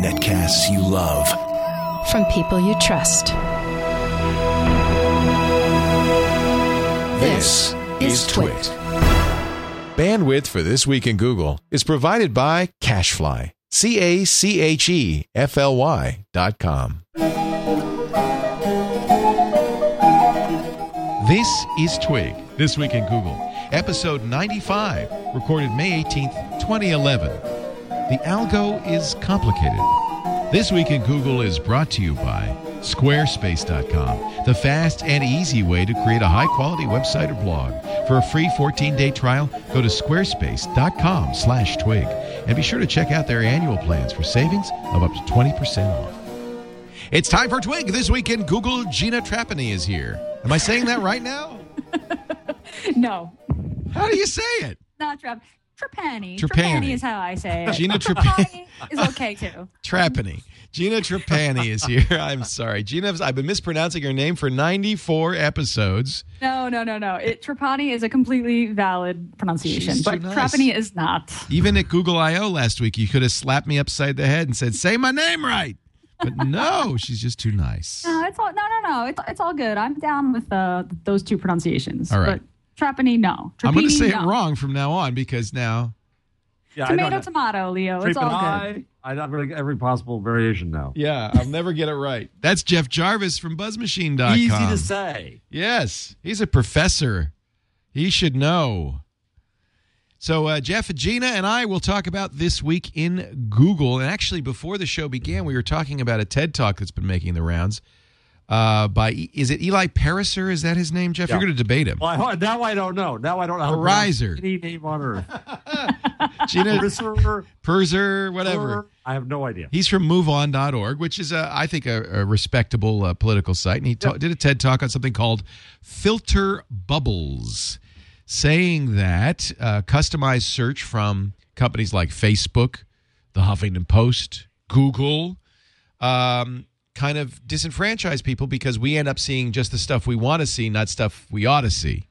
Netcasts you love. From people you trust. This is Twit. Bandwidth for This Week in Google is provided by Cachefly. C A C H E F L Y dot com. This is Twig, This Week in Google, episode 95, recorded May 18th, 2011. The algo is complicated. This Week in Google is brought to you by Squarespace.com, the fast and easy way to create a high quality website or blog. For a free 14 day trial, go to squarespace.com slash twig and be sure to check out their annual plans for savings of up to 20% off. It's time for Twig. This week in Google, Gina Trapani is here. Am I saying that right now? No, How do you say it? not Trap. Trapani. Trapani. is how I say it. Gina Trapani. is okay too. Trapani. Gina Trapani is here. I'm sorry. Gina, I've been mispronouncing your name for 94 episodes. No, no, no, no. It Trapani is a completely valid pronunciation, She's but nice. Trapani is not. Even at Google I/O last week, you could have slapped me upside the head and said, "Say my name right." But no, she's just too nice. No, it's all no, no, no. It's it's all good. I'm down with uh, those two pronunciations. All right. But Trapani, no. I'm going to say no. it wrong from now on because now Yeah, Tomato, tomato, Leo. It's all good. I, I got every, every possible variation now. Yeah, I'll never get it right. That's Jeff Jarvis from BuzzMachine.com. Easy to say. Yes, he's a professor. He should know. So, uh, Jeff, Gina, and I will talk about this week in Google. And actually, before the show began, we were talking about a TED talk that's been making the rounds uh, by, is it Eli Pariser? Is that his name, Jeff? Yeah. You're going to debate him. Well, I, now I don't know. Now I don't know to any name on earth. Gina Riser, Perser, whatever. I have no idea. He's from MoveOn.org, which is, a, I think, a, a respectable uh, political site. And he ta- did a TED talk on something called filter bubbles, saying that uh, customized search from companies like Facebook, the Huffington Post, Google, um, kind of disenfranchise people because we end up seeing just the stuff we want to see, not stuff we ought to see.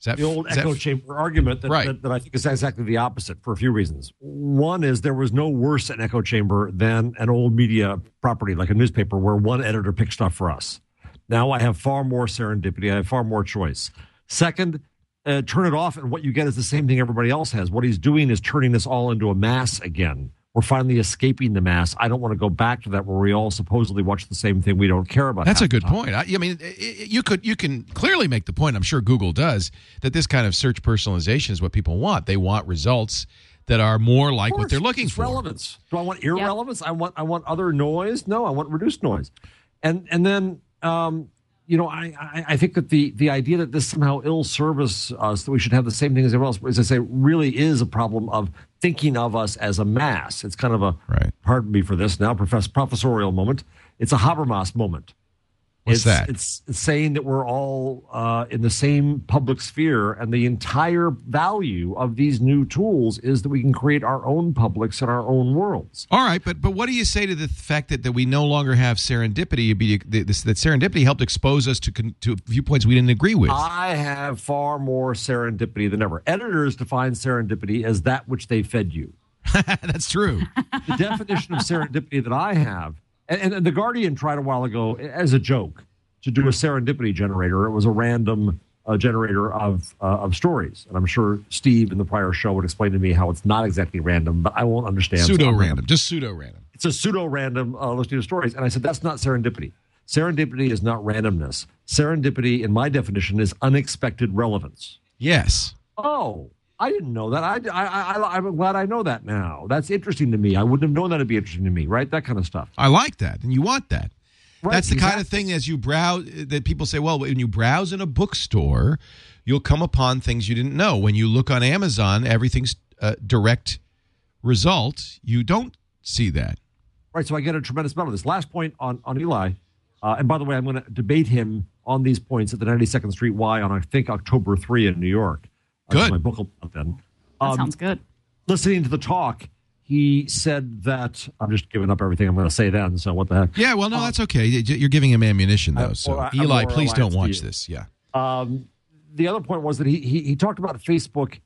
Is that the old is that- echo chamber argument that, Right. that, that I think is exactly the opposite for a few reasons. One is there was no worse an echo chamber than an old media property like a newspaper where one editor picked stuff for us. Now I have far more serendipity. I have far more choice. Second, uh, turn it off, and what you get is the same thing everybody else has. What he's doing is turning this all into a mass again. We're finally escaping the mass. I don't want to go back to that where we all supposedly watch the same thing we don't care about. That's a good point. I, I mean, i- i- you could you can clearly make the point. I'm sure Google does that. This kind of search personalization is what people want. They want results that are more like Of what they're looking it's for. Relevance. Do I want irrelevance? I want I want other noise. No, I want reduced noise. And and then um, you know I, I I think that the the idea that this somehow ill service us that we should have the same thing as everyone else, as I say, really is a problem of thinking of us as a mass. It's kind of a Right. pardon me for this now, profess professorial moment. It's a Habermas moment. What's it's, that? It's, it's saying that we're all uh, in the same public sphere, and the entire value of these new tools is that we can create our own publics and our own worlds. All right, but but what do you say to the fact that, that we no longer have serendipity? That serendipity helped expose us to to viewpoints we didn't agree with. I have far more serendipity than ever. Editors define serendipity as that which they fed you. That's true. the definition of serendipity that I have, and, and the Guardian tried a while ago as a joke to do a serendipity generator. It was a random uh, generator of uh, of stories, and I'm sure Steve in the prior show would explain to me how it's not exactly random, but I won't understand. Pseudo random, just pseudo random. It's a pseudo random uh, listing of stories, and I said that's not serendipity. Serendipity is not randomness. Serendipity, in my definition, is unexpected relevance. Yes. Oh, I didn't know that. I, I, I, I'm glad I know that now. That's interesting to me. I wouldn't have known that'd be interesting to me, right? That kind of stuff. I like that, and you want that. Right, That's the kind of thing as you browse that people say, well, when you browse in a bookstore, you'll come upon things you didn't know. When you look on Amazon, everything's uh, direct result. You don't see that. Right. So I get a tremendous amount of this. Last point on, on Eli. Uh, and by the way, I'm going to debate him on these points at the 92nd Street Y on, I think, October 3 in New York. Good. My book will come out then. That Um, sounds good. listening to the talk, he said that I'm just giving up everything I'm going to say then. So what the heck? Yeah, well, no, that's okay. You're giving him ammunition, though. So, I- I'm Eli, please don't watch this. Yeah. Um, the other point was that he, he he talked about Facebook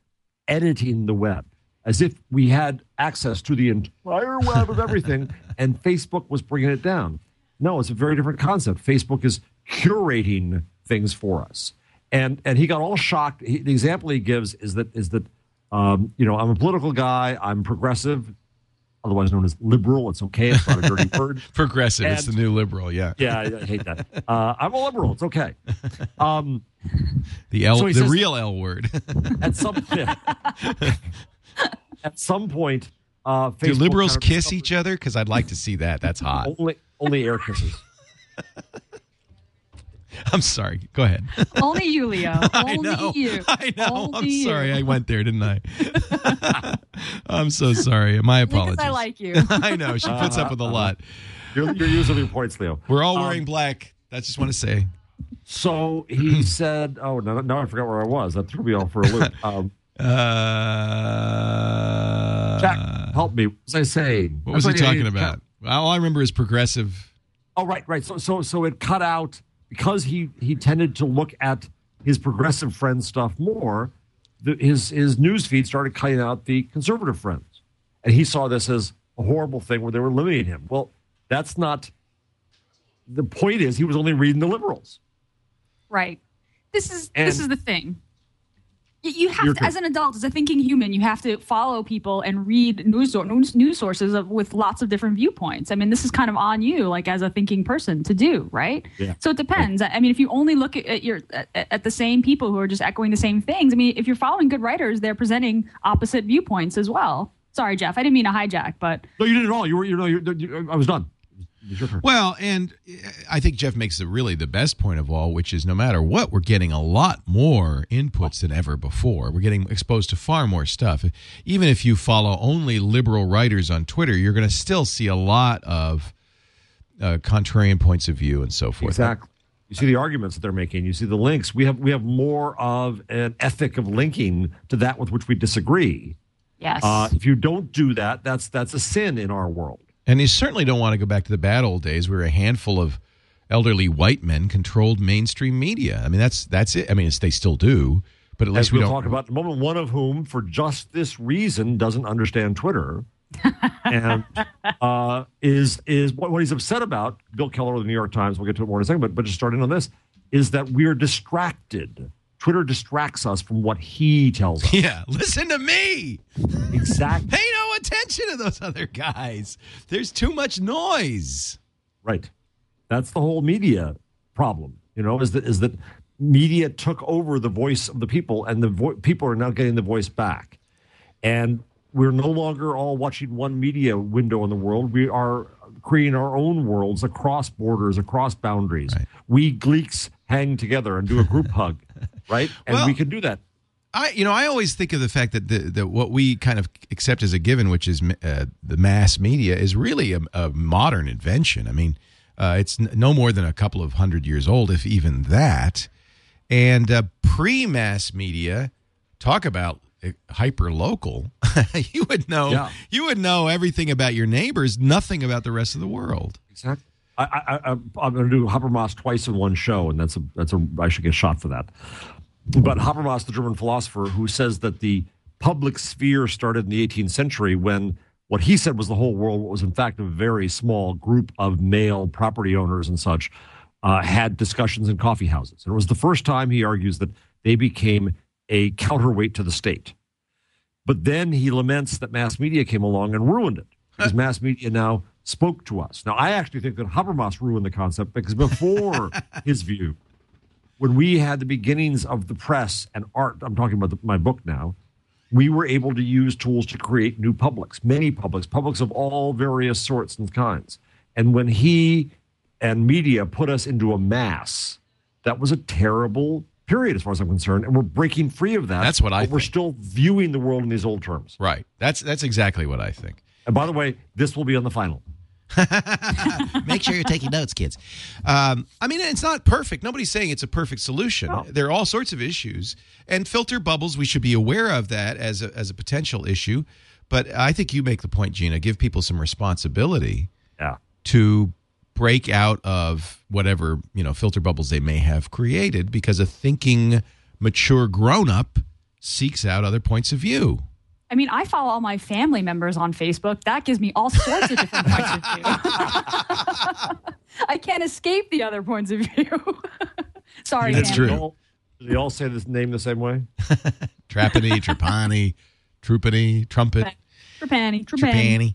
editing the web. as if we had access to the entire web of everything, and Facebook was bringing it down. No, it's a very different concept. Facebook is curating things for us, and and he got all shocked. He, the example he gives is that is that um, you know I'm a political guy. I'm progressive, otherwise known as liberal. It's okay. It's not a dirty word. Progressive. it's the new liberal. Yeah. Yeah, I, I hate that. Uh, I'm a liberal. It's okay. Um, The L, So the says- real L word. at some at some point, uh, Do liberals kiss each other? Because I'd like to see that. That's hot. Only only air kisses. I'm sorry. Go ahead. Only you, Leo. I Only know. you. I know. I'm Only you. sorry. I went there, didn't I? I'm so sorry. My apologies. Because I like you. I know. She puts up with a lot. You're, you're using your points, Leo. We're all Um, wearing black. I just want to say. So he said, "Oh, no, no, I forgot where I was. That threw me off for a loop." Um, Uh, Jack, help me. What was I saying? What was he I thought you- talking about? All I remember is progressive. Oh, right, right. So, so, so it cut out because he he tended to look at his progressive friends stuff more. The, his his news feed started cutting out the conservative friends, and he saw this as a horrible thing where they were limiting him. Well, that's not. The point is, he was only reading the liberals. Right. This is And- this is the thing. You have to, as an adult, as a thinking human, you have to follow people and read news news, news sources of, with lots of different viewpoints. I mean, this is kind of on you, like as a thinking person, to do, right? Yeah. So it depends. I mean, if you only look at, at your at, at the same people who are just echoing the same things, I mean, if you're following good writers, they're presenting opposite viewpoints as well. Sorry, Jeff, I didn't mean to hijack, but No, you didn't at all. You were, you know, you, you, I was done. Well, and I think Jeff makes the really the best point of all, which is no matter what, we're getting a lot more inputs than ever before. We're getting exposed to far more stuff. Even if you follow only liberal writers on Twitter, you're going to still see a lot of uh, contrarian points of view and so forth. Exactly. You see the arguments that they're making. You see the links. We have we have more of an ethic of linking to that with which we disagree. yes. Uh, if you don't do that, that's that's a sin in our world. And you certainly don't want to go back to the bad old days where a handful of elderly white men controlled mainstream media. I mean, that's that's it. I mean, it's, they still do, but at least As we we'll don't talk about in a moment, one of whom, for just this reason, doesn't understand Twitter, and uh, is is what, what he's upset about. Bill Keller of the New York Times. We'll get to it more in a second, but but just starting on this is that we're distracted. Twitter distracts us from what he tells us. Yeah, listen to me. exactly. Pay no attention to those other guys. There's too much noise. Right. That's the whole media problem. You know, is that is that media took over the voice of the people, and the vo- people are now getting the voice back, and we're no longer all watching one media window in the world. We are creating our own worlds across borders, across boundaries. Right. We Gleeks hang together and do a group hug, right? And Well- we can do that. I, you know, I always think of the fact that the, that what we kind of accept as a given, which is uh, the mass media, is really a, a modern invention. I mean, uh, it's n- no more than a couple of hundred years old, if even that. And uh, pre-mass media, talk about hyper local. you would know. Yeah. You would know everything about your neighbors, nothing about the rest of the world. Exactly. I, I'm going to do Habermas twice in one show, and that's a that's a I should get shot for that. But Habermas, the German philosopher, who says that the public sphere started in the 18th century when what he said was the whole world was in fact a very small group of male property owners and such uh, had discussions in coffee houses, and it was the first time he argues that they became a counterweight to the state. But then he laments that mass media came along and ruined it because mass media now spoke to us. Now, I actually think that Habermas ruined the concept because before his view, when we had the beginnings of the press and art, I'm talking about the, my book now, we were able to use tools to create new publics, many publics, publics of all various sorts and kinds. And when he and media put us into a mass, that was a terrible period as far as I'm concerned. And we're breaking free of that. That's what I We're still viewing the world in these old terms. Right. That's that's exactly what I think. And by the way, this will be on the final. Make sure you're taking notes, kids. Um, I mean, it's not perfect. Nobody's saying it's a perfect solution. No. There are all sorts of issues, and filter bubbles. We should be aware of that as a, as a potential issue. But I think you make the point, Gina. Give people some responsibility Yeah. to break out of whatever you know filter bubbles they may have created, because a thinking, mature grown up seeks out other points of view. I mean, I follow all my family members on Facebook. That gives me all sorts of different points of view. I can't escape the other points of view. Sorry, That's family. true. They all, do they all say this name the same way? Trapani, Trapani, Trupani, Trumpet, Trapani, Trapani. Trapani.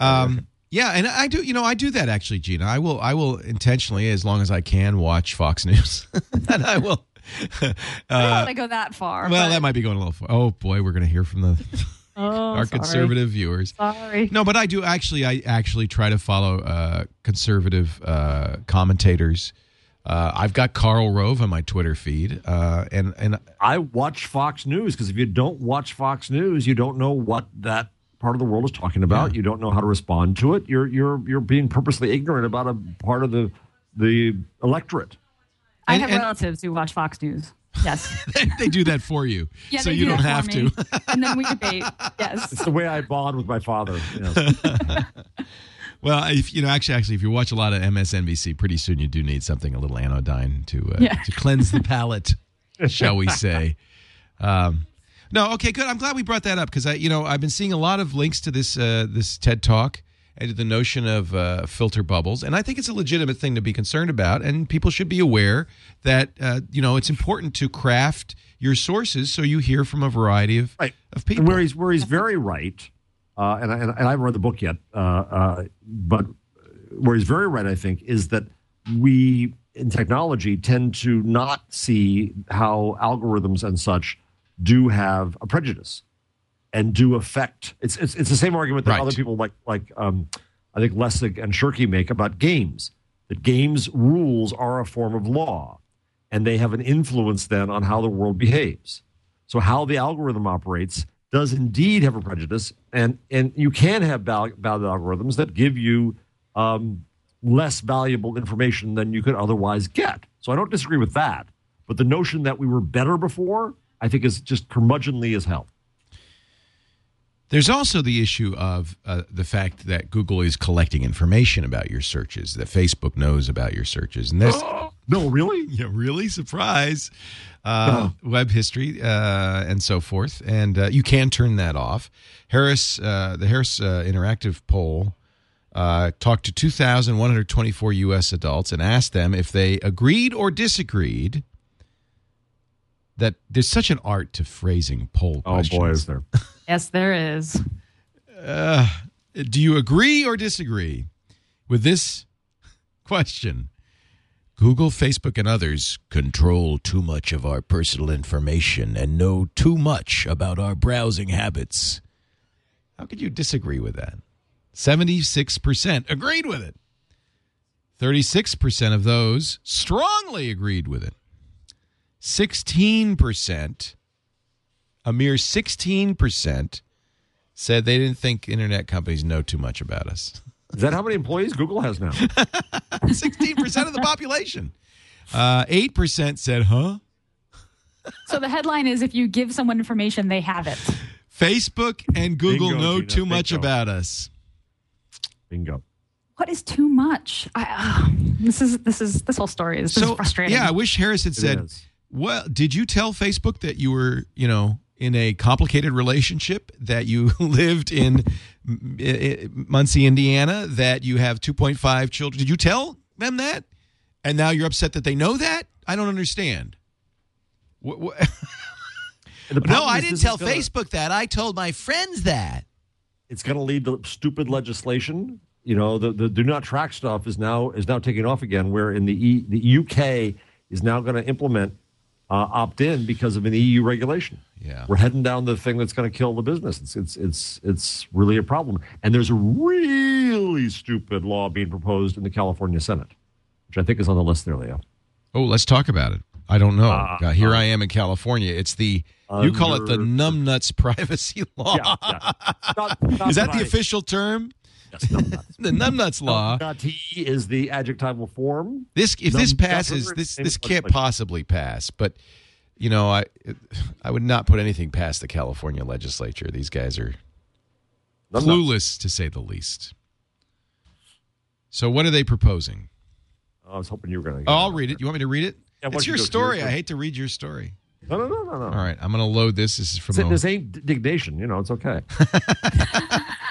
Um, yeah, and I do. You know, I do that actually, Gina. I will. I will intentionally, as long as I can, watch Fox News. and I will. I don't want to go that far. Well, but- that might be going a little far. Oh boy, we're going to hear from the oh, our sorry. conservative viewers. Sorry. No, but I do actually. I actually try to follow uh, conservative uh, commentators. Uh, I've got Karl Rove on my Twitter feed, uh, and and I watch Fox News because if you don't watch Fox News, you don't know what that part of the world is talking about. Yeah. You don't know how to respond to it. You're you're you're being purposely ignorant about a part of the the electorate. I And- have and- relatives who watch Fox News. Yes. they do that for you, Yeah, so you do don't have to. and then we debate. Yes. It's the way I bond with my father. Yes. Well, if you know, actually, actually, if you watch a lot of MSNBC, pretty soon you do need something a little anodyne to uh, Yeah. to cleanse the palate, shall we say? Um, no, okay, good. I'm glad we brought that up because I, you know, I've been seeing a lot of links to this uh, this TED talk and to the notion of uh, filter bubbles, and I think it's a legitimate thing to be concerned about, and people should be aware that uh, you know it's important to craft your sources so you hear from a variety of Right. of people. And where he's where he's very right, uh, and, I, and I haven't read the book yet, uh, uh, but where he's very right, I think, is that we in technology tend to not see how algorithms and such do have a prejudice and do affect. It's it's, it's the same argument that Right. other people like like um, I think Lessig and Shirky make about games. That games rules are a form of law, and they have an influence then on how the world behaves. So how the algorithm operates does indeed have a prejudice, and and you can have val- valid algorithms that give you um, less valuable information than you could otherwise get. So I don't disagree with that, but the notion that we were better before, I think, is just curmudgeonly as hell. There's also the issue of uh, the fact that Google is collecting information about your searches, that Facebook knows about your searches, and there's No, really? yeah, really surprise uh, web history uh, and so forth, and uh, you can turn that off. Harris, uh, the Harris uh, Interactive poll uh, talked to 2,124 U.S. adults and asked them if they agreed or disagreed. That there's such an art to phrasing poll Oh questions. boy, is there? Yes, there is. Uh, do you agree or disagree with this question? Google, Facebook, and others control too much of our personal information and know too much about our browsing habits. How could you disagree with that? 76% agreed with it. 36% of those strongly agreed with it. 16%, a mere 16%, said they didn't think internet companies know too much about us. Is that how many employees Google has now? 16% of the population. Uh, 8% said, huh? So the headline is if you give someone information, they have it. Facebook and Google Bingo, know Gina, too much bingo. about us. Bingo. What is too much? I, uh, this is this is this whole story is, this is frustrating. yeah, I wish Harris had said, is. well, did you tell Facebook that you were, you know, in a complicated relationship, that you lived in Muncie, Indiana, that you have 2.5 children? Did you tell them that? And now you're upset that they know that? I don't understand. Wh- wh- And the no, I didn't tell gonna- Facebook that. I told my friends that. It's going to lead to stupid legislation. You know, the, the do not track stuff is now is now taking off again. Where in the e, the UK is now going to implement uh, opt in because of an EU regulation. Yeah. we're heading down the thing that's going to kill the business. It's it's it's it's really a problem. And there's a really stupid law being proposed in the California Senate, which I think is on the list there, Leo. Oh, let's talk about it. I don't know. Uh, Uh, here I am in California. It's the you call it the Under- numbnuts privacy law. Yeah, yeah. Not- not Is that the I- official term? Yes, numbnuts. The numbnuts law. Nutty is the adjectival form. This if this passes, this this can't possibly pass. But you know, I I would not put anything past the California legislature. These guys are clueless to say the least. So what are they proposing? I was hoping you were going to. Oh, I'll read it. You want me to read it? Yeah, it's your story. yours I hate to read your story. No, no, no, no, no. All right, I'm going to load this. This is from. This- the- This ain't Diggnation. You know, it's okay.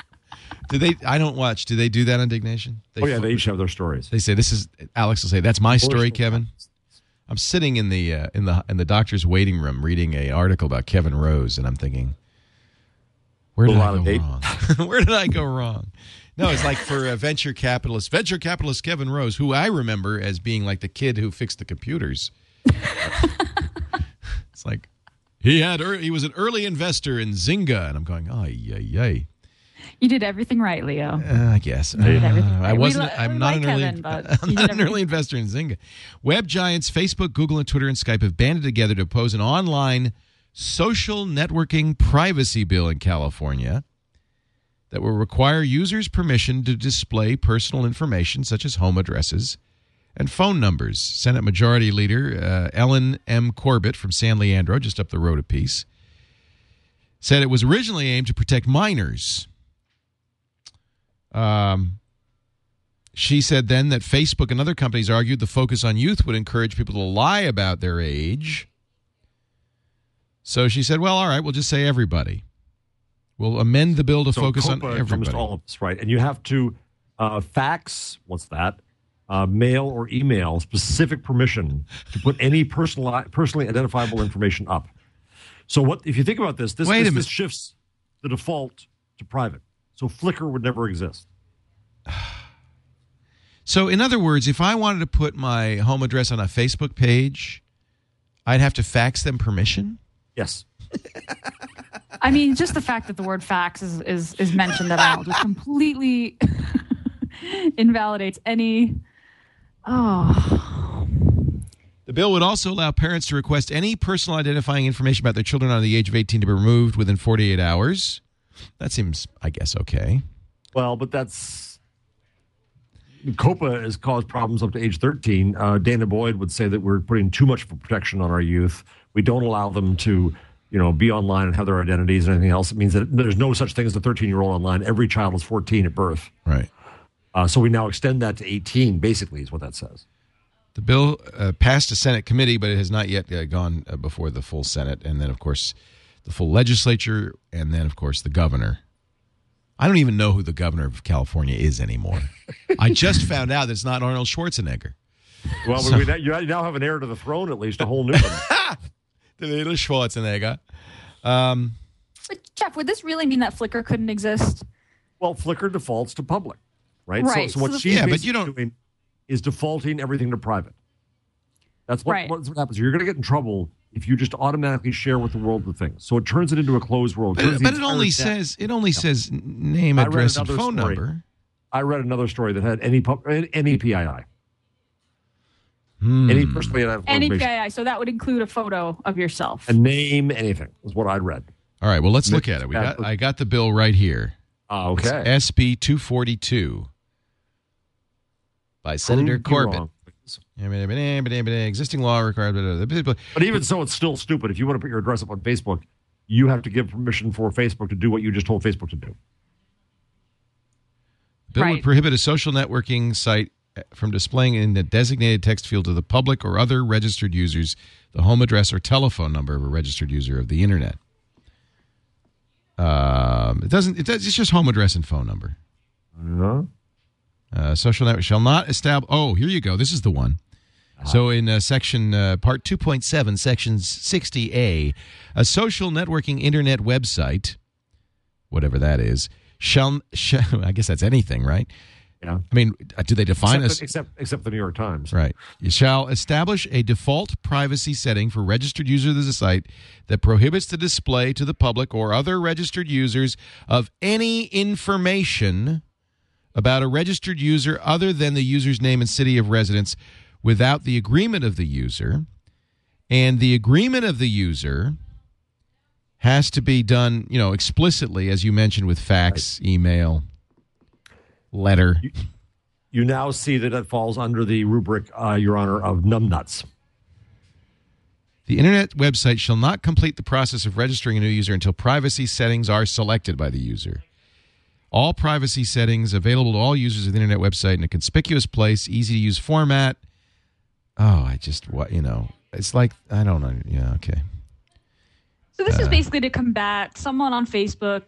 do they? I don't watch. Do they do that on Diggnation? They oh yeah, they each have their stories. They say this is. Alex will say that's my story, Kevin. I'm sitting in the uh, in the in the doctor's waiting room reading a article about Kevin Rose, and I'm thinking, where did I go wrong? where did I go wrong? No, it's like for a venture capitalist, venture capitalist Kevin Rose, who I remember as being like the kid who fixed the computers. it's like he had he was an early investor in Zynga, and I'm going, oh yeah, yeah. You did everything right, Leo. Uh, I guess. Uh, I wasn't. li- I'm not like an early. Kevin, I'm not an early investor in Zynga. Web giants Facebook, Google, and Twitter and Skype have banded together to oppose an online social networking privacy bill in California that will require users' permission to display personal information such as home addresses and phone numbers. Senate Majority Leader uh, Ellen M. Corbett from San Leandro, just up the road a piece, said it was originally aimed to protect minors. Um, she said then that Facebook and other companies argued the focus on youth would encourage people to lie about their age. So she said, well, all right, we'll just say everybody. We'll amend the bill to So focus on everybody. all of this, right? And you have to uh, fax. What's that? Uh, mail or email specific permission to put any personal, personally identifiable information up. So what if you think about this? This, Wait this, this shifts the default to private. So Flickr would never exist. So, in other words, if I wanted to put my home address on a Facebook page, I'd have to fax them permission? Yes. I mean, just the fact that the word fax is is, is mentioned at all just completely invalidates any. Oh, The bill would also allow parents to request any personal identifying information about their children under the age of 18 to be removed within 48 hours. That seems, I guess, okay. Well, but that's COPPA has caused problems up to age 13. Uh, danah boyd would say that we're putting too much of a protection on our youth. We don't allow them to, you know, be online and have their identities and anything else. It means that there's no such thing as a 13 year old online. Every child is 14 at birth. Right. Uh, so we now extend that to 18, basically, is what that says. The bill uh, passed a Senate committee, but it has not yet uh, gone uh, before the full Senate, and then, of course, the full legislature, and then, of course, the governor. I don't even know who the governor of California is anymore. I just found out that it's not Arnold Schwarzenegger. Well, we, you now have an heir to the throne, at least, a whole new one. The little Schwarzenegger. Um, but Jeff, would this really mean that Flickr couldn't exist? well, Flickr defaults to public, right? Right. So, so what So she's Yeah, but basically you don't- doing is defaulting everything to private. That's what, Right. what happens. You're going to get in trouble if you just automatically share with the world the thing. So it turns it into a closed world. but but it only net- says it only says name, I address, and phone story. number. I read another story that had any pub, any PII, Hmm. any personally identifiable Any PII, so that would include a photo of yourself. a name, anything is what I'd read. All right. Well, let's look at it. We got I got the bill right here. It's okay. SB 242 by Senator Prove me Corbett. Wrong. Existing law required. But even so, it's still stupid. If you want to put your address up on Facebook, you have to give permission for Facebook to do what you just told Facebook to do. Bill would prohibit a social networking site from displaying in the designated text field to the public or other registered users the home address or telephone number of a registered user of the internet. Um, it doesn't. It does. It's just home address and phone number. Uh, Uh, social network shall not establish. Oh, here you go. This is the one. So in uh, section uh, part 2.7, section 60A, a social networking internet website, whatever that is, shall, shall I guess that's anything, right? yeah. I mean, uh, do they define Except, us? except except the New York Times. Right. You shall establish a default privacy setting for registered users of the site that prohibits the display to the public or other registered users of any information about a registered user other than the user's name and city of residence without the agreement of the user. And the agreement of the user has to be done, you know, explicitly, as you mentioned, with fax, email, letter. You now see that it falls under the rubric, uh, Your Honor, of numbnuts. The internet website shall not complete the process of registering a new user until privacy settings are selected by the user. All privacy settings available to all users of the internet website in a conspicuous place, easy to use format. Oh, I just what you know. It's like I don't know. Yeah, okay. So this is uh. basically to combat someone on Facebook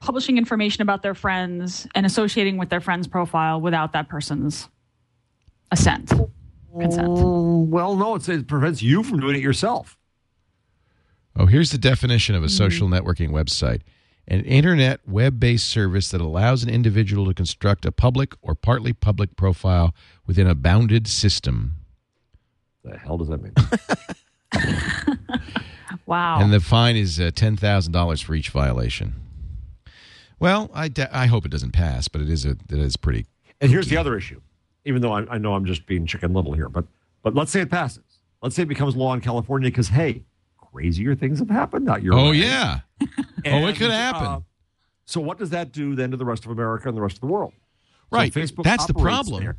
publishing information about their friends and associating with their friend's profile without that person's assent, consent. Oh, well, no, it's, it prevents you from doing it yourself. Oh, here's the definition of a hmm. social networking website an internet web based service that allows an individual to construct a public or partly public profile within a bounded system. The hell does that mean? Wow. And the fine is uh, $10,000 for each violation. Well, I, d- I hope it doesn't pass, but it is, a, it is pretty. and here's the other issue. Even though I, I know I'm just being chicken little here, but but let's say it passes. Let's say it becomes law in California because hey, crazier things have happened. Not your Oh, way. yeah. oh, it could happen. uh, so what does that do then to the rest of America and the rest of the world? So Right. Facebook That's the problem. there.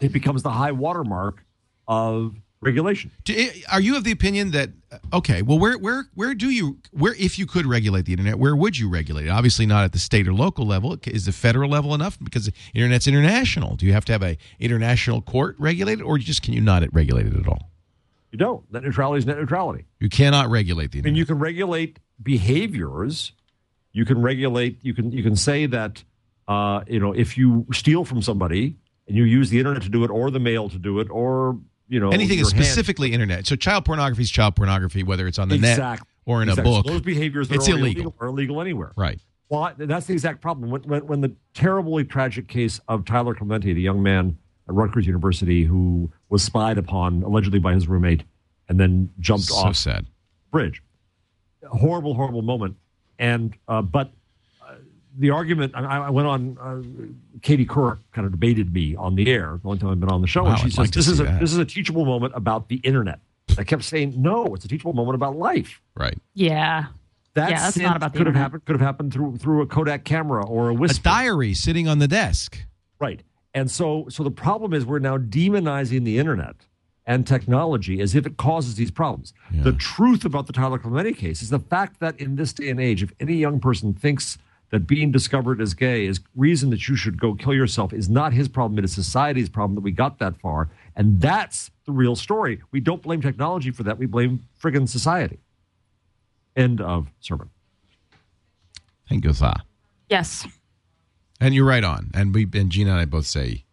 It becomes the high watermark of regulation. Do- eh, Are you of the opinion that uh, okay? Well, where where where do you where if you could regulate the internet, where would you regulate it? Obviously, not at the state or local level. Is the federal level enough? Because the internet's international. Do you have to have a international court regulate it, or just can you not regulate it at all? You don't. Net neutrality is net neutrality. You cannot regulate the internet. mean, you can regulate behaviors. You can regulate. You can you can say that uh, you know if you steal from somebody and you use the internet to do it, or the mail to do it, or you know Anything is hand- specifically internet. So child pornography is child pornography, whether it's on the net or in Exactly. a So book. those behaviors that it's are illegal. are illegal anywhere. Right. Well, that's the exact problem. When, when, when the terribly tragic case of Tyler Clementi, the young man at Rutgers University who was spied upon allegedly by his roommate and then jumped So off sad. bridge. A horrible, horrible moment. And uh, but uh, the argument, I, I went on. Uh, Katie Couric kind of debated me on the air. The only time I've been on the show, Wow, and she I'd says like this is see a this is a teachable moment about the internet. I kept saying no. It's a teachable moment about life. Right. yeah. That Yeah, that's not about the could have happened. Could have happened through through a Kodak camera or a A diary sitting on the desk. Right. And so so the problem is we're now demonizing the internet and technology as if it causes these problems. The truth about the Tyler Clementi case is the fact that in this day and age, if any young person thinks that being discovered as gay is reason that you should go kill yourself is not his problem, it is society's problem that we got that far. And that's the real story. We don't blame technology for that. We blame friggin' society. End of sermon. Thank you, Tha. Yes. And you're right on. And we and Gina and I both say,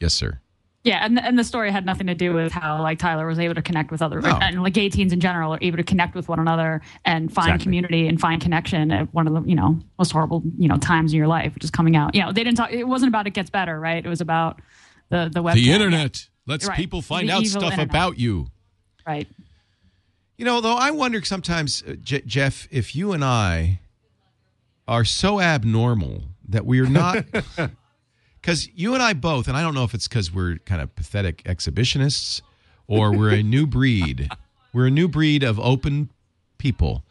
yes, sir. Yeah, and and the story had nothing to do with how like Tyler was able to connect with other No. and like gay teens in general are able to connect with one another and find Exactly. community and find connection at one of the you know most horrible you know times in your life, which is coming out. You know, they didn't talk. It wasn't about it gets better, right? It was about the the web. The internet lets Right. people find The out stuff internet. about you. right? You know, though, I wonder sometimes, uh, J- Jeff, if you and I are so abnormal that we are not. Because you and I both, and I don't know if it's because we're kind of pathetic exhibitionists or we're a new breed. We're a new breed of open people.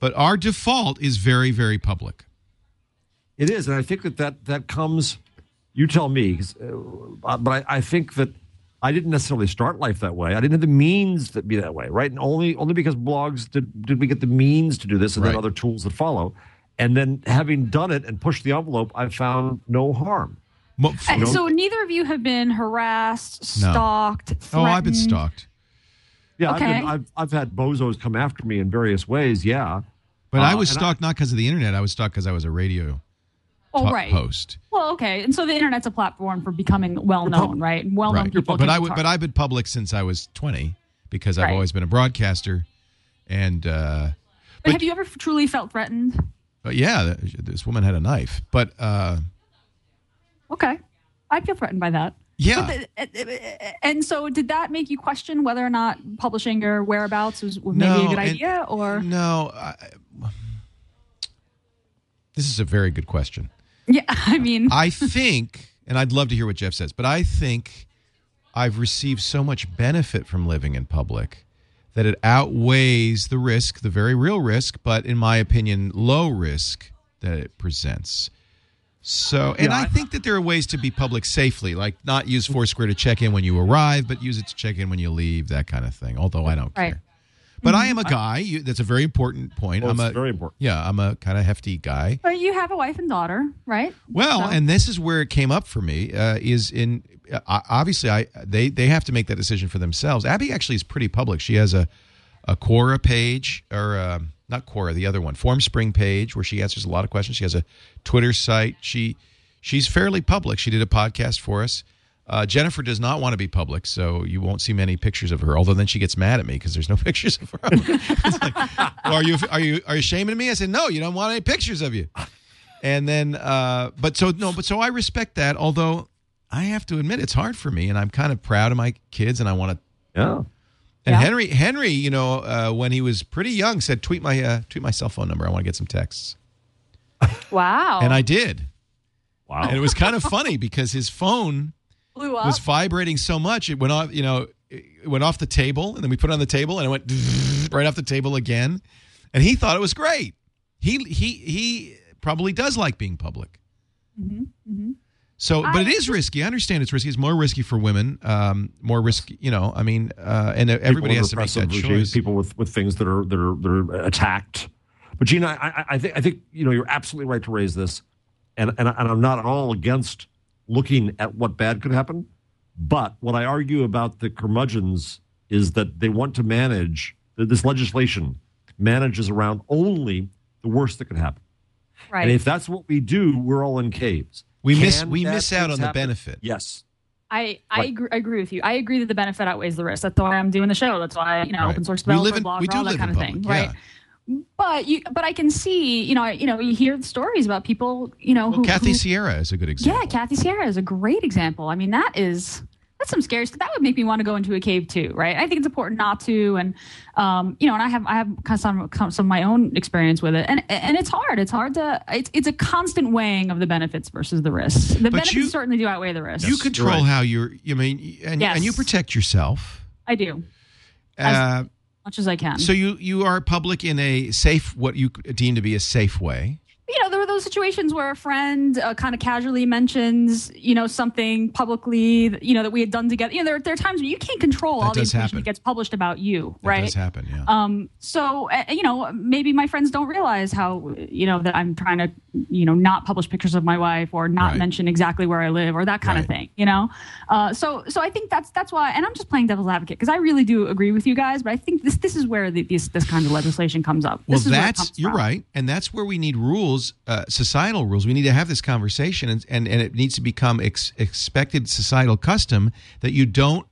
But our default is very, very public. It is, and I think that that, that comes. You tell me, uh, but I, I think that I didn't necessarily start life that way. I didn't have the means to be that way, right? And only only because blogs did did we get the means to do this, and then other tools that follow. And then having done it and pushed the envelope, I found no harm. Mo- And know- so neither of you have been harassed, No. stalked, oh, I've been stalked. Yeah, Okay. I've, been, I've I've had bozos come after me in various ways. Yeah, But Uh, I was and I- stalked not because of the internet. I was stalked because I was a radio Oh, right. host. Well, okay, and so the internet's a platform for becoming well known, right? Well known Right. people. But can I be would, tar- but I've been public since I was 20 because I've Right. always been a broadcaster. And uh, But have you ever truly felt threatened? But yeah, this woman had a knife. But uh, Okay, I feel threatened by that. yeah, the- eh, eh, eh, and so, did that make you question whether or not publishing your whereabouts was, maybe No, a good and- idea? Or no. I, this is a very good question. yeah, I mean, I think, and I'd love to hear what Jeff says, but I think I've received so much benefit from living in public that it outweighs the risk, the very real risk, but in my opinion, low risk that it presents. So, and Yeah, I I- think that there are ways to be public safely, like not use Foursquare to check in when you arrive, but use it to check in when you leave, that kind of thing. Although I don't Right. care. But I am a guy. You, that's a very important point. Well, I'm it's a very important. Yeah, I'm a kind of hefty guy. but you have a wife and daughter, right? Well, So- and this is where it came up for me. Uh, is in uh, obviously I they they have to make that decision for themselves. Abby actually is pretty public. She has a a Quora page, or um, not Quora, the other one, FormSpring page, where she answers a lot of questions. She has a Twitter site. She she's fairly public. She did a podcast for us. Uh, Jennifer does not want to be public, so you won't see many pictures of her. Although then she gets mad at me because there's no pictures of her. It's like, are you are you are you shaming me? I said no. You don't want any pictures of you. And then, uh, but so no, but so I respect that. Although I have to admit, it's hard for me, and I'm kind of proud of my kids, and I want to. Yeah. And Yeah. Henry, Henry, you know, uh, when he was pretty young, said, "Tweet my uh, tweet my cell phone number. I want to get some texts." Wow. And I did, Wow. and it was kind of funny because his phone blew up. was vibrating so much it went off you know it went off the table and then we put it on the table and it went right off the table again. And he thought it was great. He he he probably does like being public. So but it is risky. I understand it's risky. It's more risky for women um more risky you know i mean uh and everybody has to make that regimes, choice. People with, with things that are that are that are attacked. But Gina, I, I, I think I think you know you're absolutely right to raise this, and and, and I'm not at all against looking at what bad could happen. But what I argue about the curmudgeons is that they want to manage that this legislation manages around only the worst that could happen. right. And if that's what we do, we're all in caves. We miss- we miss out things on the happen? benefit. Yes. I, I Right. agree, I agree with you. I agree that the benefit outweighs the risk. That's why I'm doing the show. That's why you know Right. open source we live in blog, we do all that kind of public thing, right? Yeah. But you, but I can see, you know, you know, you hear stories about people, you know, well who, kathy who- sierra is a good example yeah, Kathy Sierra is a great example. I mean, that is that's some scary stuff. That would make me want to go into a cave too, right? I think it's important not to, and um, you know, and I have I have kind of some, some of my own experience with it, and and it's hard. It's hard to it's it's a constant weighing of the benefits versus the risks. The benefits you- certainly do outweigh the risks. you control right. how you're you mean and, Yes. and you protect yourself I do uh, much as I can. So you you are public in a safe, what you deem to be a safe way. You know, there were those situations where a friend uh, kind of casually mentions, you know, something publicly, you know, that we had done together. You know, there, there are times when you can't control That all the information happen. that gets published about you, That right? does happen. Yeah. Um, so uh, you know, maybe my friends don't realize how you know that I'm trying to, you know, not publish pictures of my wife or not Right. mention exactly where I live or that kind of thing. You know, uh, so so I think that's that's why, and I'm just playing devil's advocate because I really do agree with you guys, but I think this this is where the, this this kind of legislation comes up. well, This is that's comes you're from. right, and that's where we need rules, uh, societal rules. We need to have this conversation, and and, and it needs to become ex- expected societal custom that you don't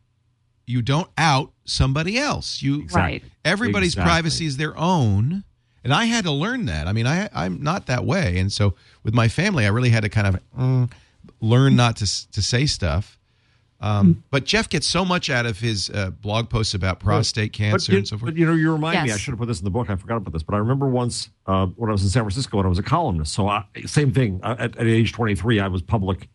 you don't out somebody else. You Right. everybody's Exactly. privacy is their own and i had to learn that i mean I, i'm not that way and so with my family i really had to kind of mm, learn not to, to say stuff um, but jeff gets so much out of his uh, blog posts about prostate cancer but, and so forth But you know, you remind me. I should have put this in the book. I forgot about this, but I remember once uh, when I was in San Francisco and I was a columnist. So I, same thing. Uh, at, at age 23, I was public.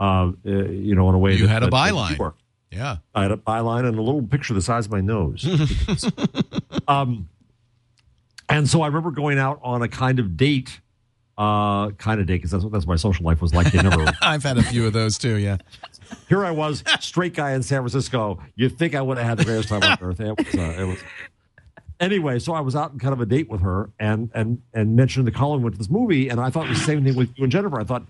Uh, uh, you know, in a way You that, had a that- that byline. you yeah I had a byline and a little picture the size of my nose. um, and so I remember going out on a kind of date, uh, kind of date, because that's what that's what my social life was like. They never. i've had a few of those too yeah here I was, straight guy in San Francisco. You'd think I would have had the greatest time on earth. It was, uh, it was. Anyway, so I was out in kind of a date with her, and and and mentioned the column went to this movie, and I thought it was the same thing with you and Jennifer. I thought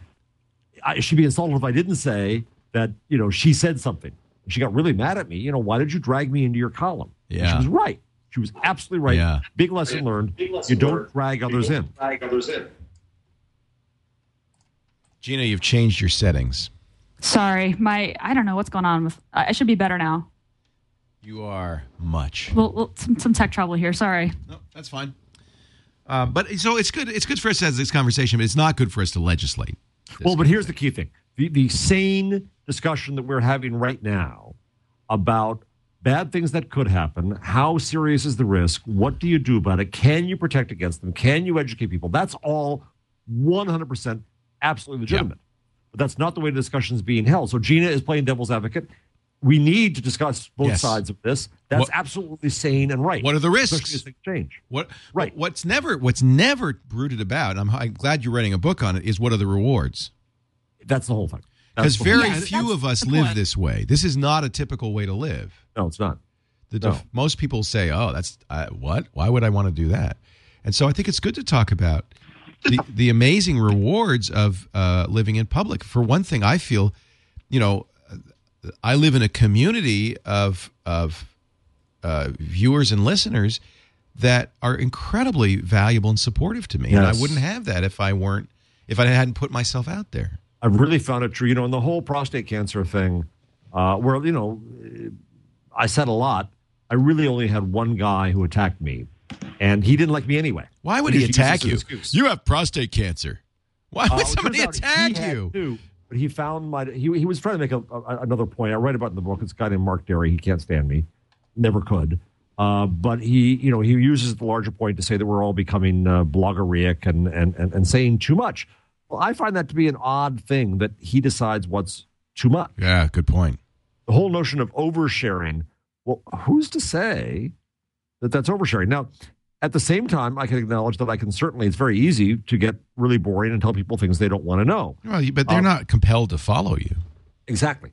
I she'd be insulted if I didn't say that. You know, she said something. She got really mad at me. You know, why did you drag me into your column? And Yeah. she was right. She was absolutely right. Yeah. Big lesson learned. You don't drag others in. drag others in. gina you've changed your settings Sorry, my I don't know what's going on with. I I should be better now. you are much Well, well some, some tech trouble here. Sorry. no that's fine um, but so it's good it's good for us to have this conversation but it's not good for us to legislate Well, but here's the key thing: the the sane discussion that we're having right now about bad things that could happen. How serious is the risk? What do you do about it? Can you protect against them? Can you educate people? That's all 100 percent absolutely legitimate. But that's not the way the discussion is being held. So Gina is playing devil's advocate. We need to discuss both Yes. sides of this. That's What- absolutely sane and right. What are the risks? Especially as change. What Right. What's never what's never brooded about, and I'm, I'm glad you're writing a book on it, is what are the rewards? That's the whole thing. Because That's the whole- very Yeah, few of us live point. this way. This is not a typical way to live. no, it's not. The No. def- most people say, "Oh, that's uh, what? Why would I want to do that?" And so I think it's good to talk about the the amazing rewards of uh, living in public. For one thing, I feel, you know, I live in a community of of uh, viewers and listeners that are incredibly valuable and supportive to me. And I wouldn't have that if I weren't if I hadn't put myself out there. I've really found it true. You know, in the whole prostate cancer thing, uh, where you know, I said a lot. I really only had one guy who attacked me, and he didn't like me anyway. Why would he attack you? You have prostate cancer. Why Uh, would it somebody attack you? but he found my. He, he was trying to make a, a, another point. I write about in the book. It's a guy named Mark Dery. He can't stand me. Never could. Uh, but he, you know, he uses the larger point to say that we're all becoming uh, bloggeriac and, and and and saying too much. Well, I find that to be an odd thing that he decides what's too much. Yeah, good point. The whole notion of oversharing. Well, who's to say that that's oversharing? Now, at the same time, I can acknowledge that I can certainly. It's very easy to get really boring and tell people things they don't want to know. Well, but they're Um, not compelled to follow you. Exactly.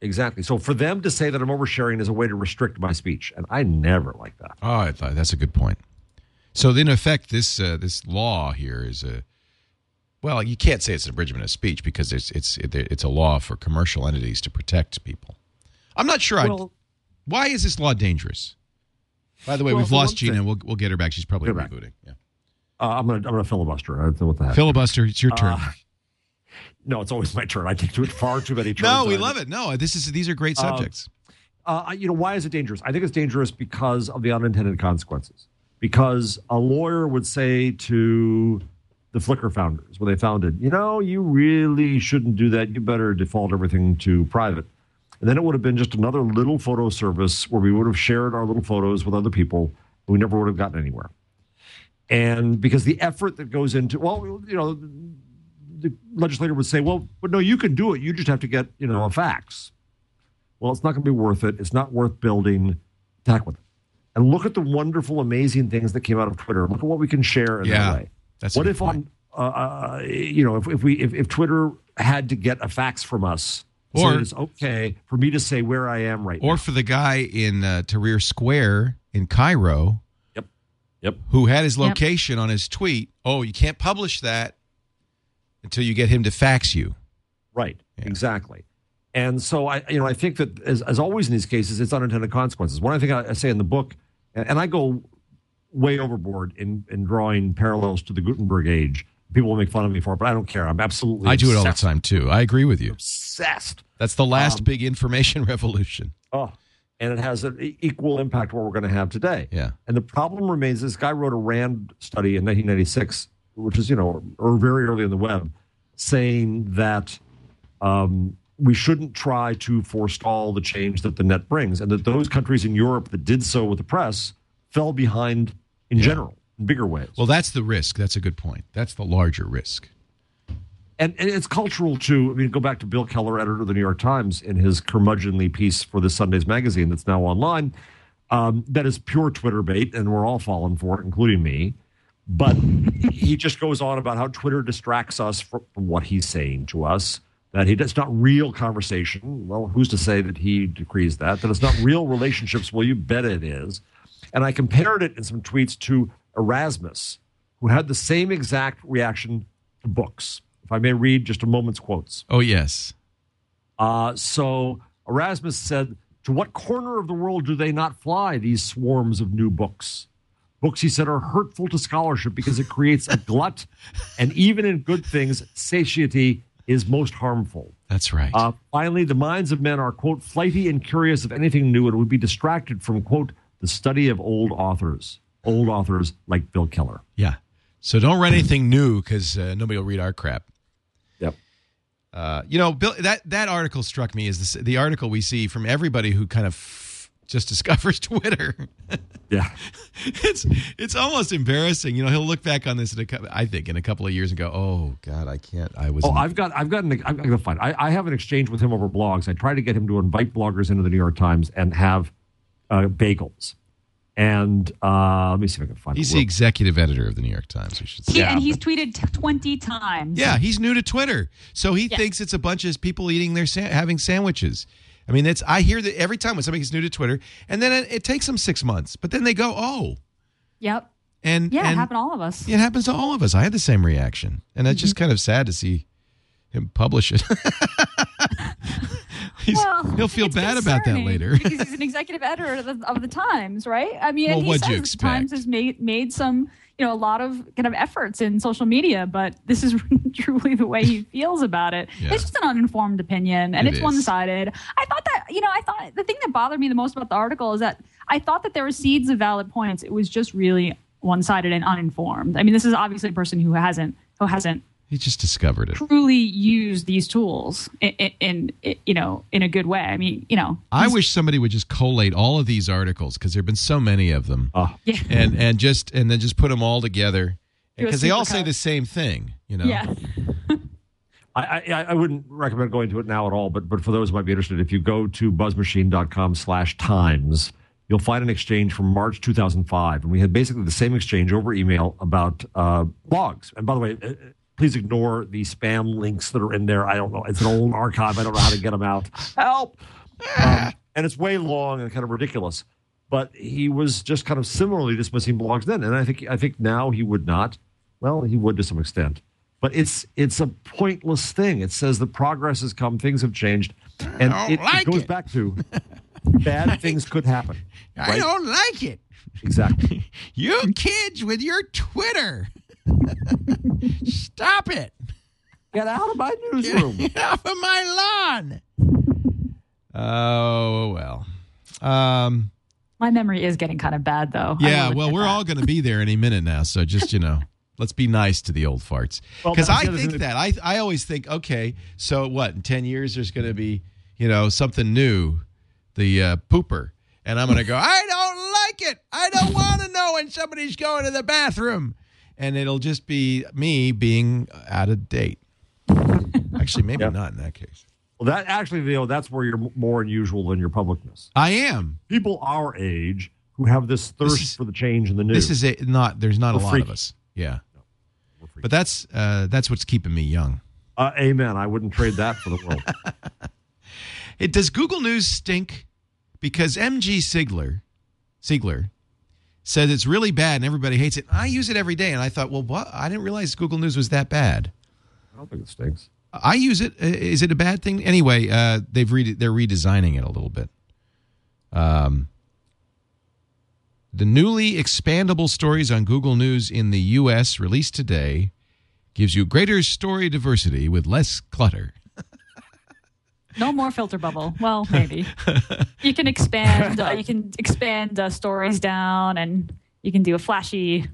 Exactly. So for them to say that I'm oversharing is a way to restrict my speech, and I never like that. Oh, I thought that's a good point. So, in effect, this uh, this law here is a well, you can't say it's an abridgment of speech because it's it's it's a law for commercial entities to protect people. I'm not sure. Well- why is this law dangerous? By the way, Well, we've lost Gina. thing- We'll we'll get her back. She's probably back. rebooting. Yeah. Uh, I'm gonna I'm gonna filibuster. I don't know what the heck. Filibuster. It's your turn. Uh, no, it's always my turn. I take too, far too many turns. no, we love it. No, this is these are great Um, subjects. Uh, you know, why is it dangerous? I think it's dangerous because of the unintended consequences. Because a lawyer would say to the Flickr founders when they founded, you know, you really shouldn't do that. You better default everything to private. And then it would have been just another little photo service where we would have shared our little photos with other people. We never would have gotten anywhere. And because the effort that goes into, well, you know, the legislator would say, well, but no, you can do it. You just have to get, you know, a fax. Well, it's not going to be worth it. It's not worth building. Tack with it. And look at the wonderful, amazing things that came out of Twitter. Look at what we can share in Yeah, that way. that's what if point. on, uh, uh, you know, if, if we if, if Twitter had to get a fax from us, Or- that it's okay for me to say where I am right Or now. Or for the guy in uh, Tahrir Square in Cairo Yep. Yep. who had his Yep. location on his tweet. Oh, you can't publish that until you get him to fax you. Right. Yeah. Exactly. And so I, you know, I think that as, as always in these cases, it's unintended consequences. One thing I, I say in the book, and, and I go way overboard in, in drawing parallels to the Gutenberg age. People will make fun of me for it, but I don't care. I'm absolutely I do it all the obsessed- time too. I agree with you. Obsessed. That's the last Um, big information revolution. Oh, and it has an e- equal impact what we're going to have today. Yeah. And the problem remains this guy wrote a RAND study in 1996, which is, you know, or very early in the web, saying that um, we shouldn't try to forestall the change that the net brings, and that those countries in Europe that did so with the press fell behind in general, bigger ways. Well, that's the risk. That's a good point. That's the larger risk. and, and it's cultural too. I mean, go back to Bill Keller, editor of the New York Times, in his curmudgeonly piece for the Sunday's magazine that's now online. Um, that is pure Twitter bait, and we're all falling for it, including me. But he just goes on about how Twitter distracts us from, from what he's saying to us. That he it's not real conversation. Well, who's to say that he decrees that? That it's not real relationships. Well, you bet it is. And I compared it in some tweets to Erasmus, who had the same exact reaction to books. If I may read just a moment's quotes. Oh yes. Uh, so Erasmus said, To what corner of the world do they not fly, these swarms of new books? Books, he said, are hurtful to scholarship because it creates a glut, and even in good things, satiety is most harmful. That's right. Uh, finally, the minds of men are, quote, flighty and curious of anything new and would be distracted from, quote, the study of old authors. Old authors like Bill Keller. yeah. So don't write anything new because uh, nobody will read our crap. Yep. Uh, you know, Bill, that that article struck me as the, the article we see from everybody who kind of f- just discovers Twitter. Yeah. it's it's almost embarrassing. You know, he'll look back on this in a I think in a couple of years and go, "Oh God, I can't. I was." Oh, I've got, I've got, an, I'm to find. I, I have an exchange with him over blogs. I try to get him to invite bloggers into the New York Times and have uh, bagels. And uh, let me see if I can find. he's it the executive editor of the New York Times. We should say. He, Yeah, and he's tweeted t- 20 times. Yeah, he's new to Twitter, so he Yeah. thinks it's a bunch of people eating their sa- having sandwiches. I mean, that's I hear that every time when somebody gets new to Twitter, and then it, it takes them six months, but then they go, "Oh," Yep. and Yeah, and it happened to all of us. It happens to all of us. I had the same reaction, and that's Mm-hmm. just kind of sad to see him publish it. He's, well, he'll feel bad about that later. because he's an executive editor of the, of the Times, right? I mean, Well, and he says the Times has made made some, you know, a lot of kind of efforts in social media, but this is truly the way he feels about it. Yeah. It's just an uninformed opinion, and It it's one sided. I thought that, you know, I thought the thing that bothered me the most about the article is that I thought that there were seeds of valid points. It was just really one sided and uninformed. I mean, this is obviously a person who hasn't who hasn't He just discovered it. truly use these tools in, in, in you know in a good way. I mean, you know, I wish somebody would just collate all of these articles because there have been so many of them, Ah. yeah, and and just and then just put them all together because they all say the same thing. You know. yeah. I, I, I wouldn't recommend going to it now at all, but but for those who might be interested, if you go to buzzmachine.com slash times, you'll find an exchange from March 2005. And we had basically the same exchange over email about uh, blogs. And by the way, uh, please ignore the spam links that are in there. I don't know. It's an old archive. I don't know how to get them out. Help. Um, and it's way long and kind of ridiculous. But he was just kind of similarly dismissing blogs then. And I think I think now he would not. Well, he would to some extent but it's it's a pointless thing. It says the progress has come, things have changed, and it, it goes it. back to bad things could happen. I don't like it. exactly. You kids with your Twitter. Stop it. Get out of my newsroom. Get off of my lawn. Oh well. Um, My memory is getting kind of bad, though. Yeah, well, we're that. all going to be there any minute now, so just you know, let's be nice to the old farts. Because that's I think that I I always think, okay, so what? In ten years, there's going to be you know something new, the uh, pooper, and I'm going to go. I don't like it. I don't want to know when somebody's going to the bathroom, and it'll just be me being out of date. Actually, maybe Yeah. not in that case. Well, that actually, you know, that's where you're more unusual than your publicness. I am. People our age who have this thirst is- for the change in the news. This is a, not. There's not a We're lot freaky. of us. Yeah, We're but that's uh, that's what's keeping me young. uh, amen. I wouldn't trade that for the world. It does Google News stink? Because MG Sigler, Siegler, says it's really bad and everybody hates it. I use it every day, and I thought, well, what? I didn't realize Google News was that bad. I don't think it stinks. I use it. Is it a bad thing? Anyway, uh, they've re- they're redesigning it a little bit. Um, the newly expandable stories on Google News in the U.S. released today gives you greater story diversity with less clutter. No more filter bubble. Well, maybe you can expand. Uh, you can expand uh, stories down, and you can do a flashy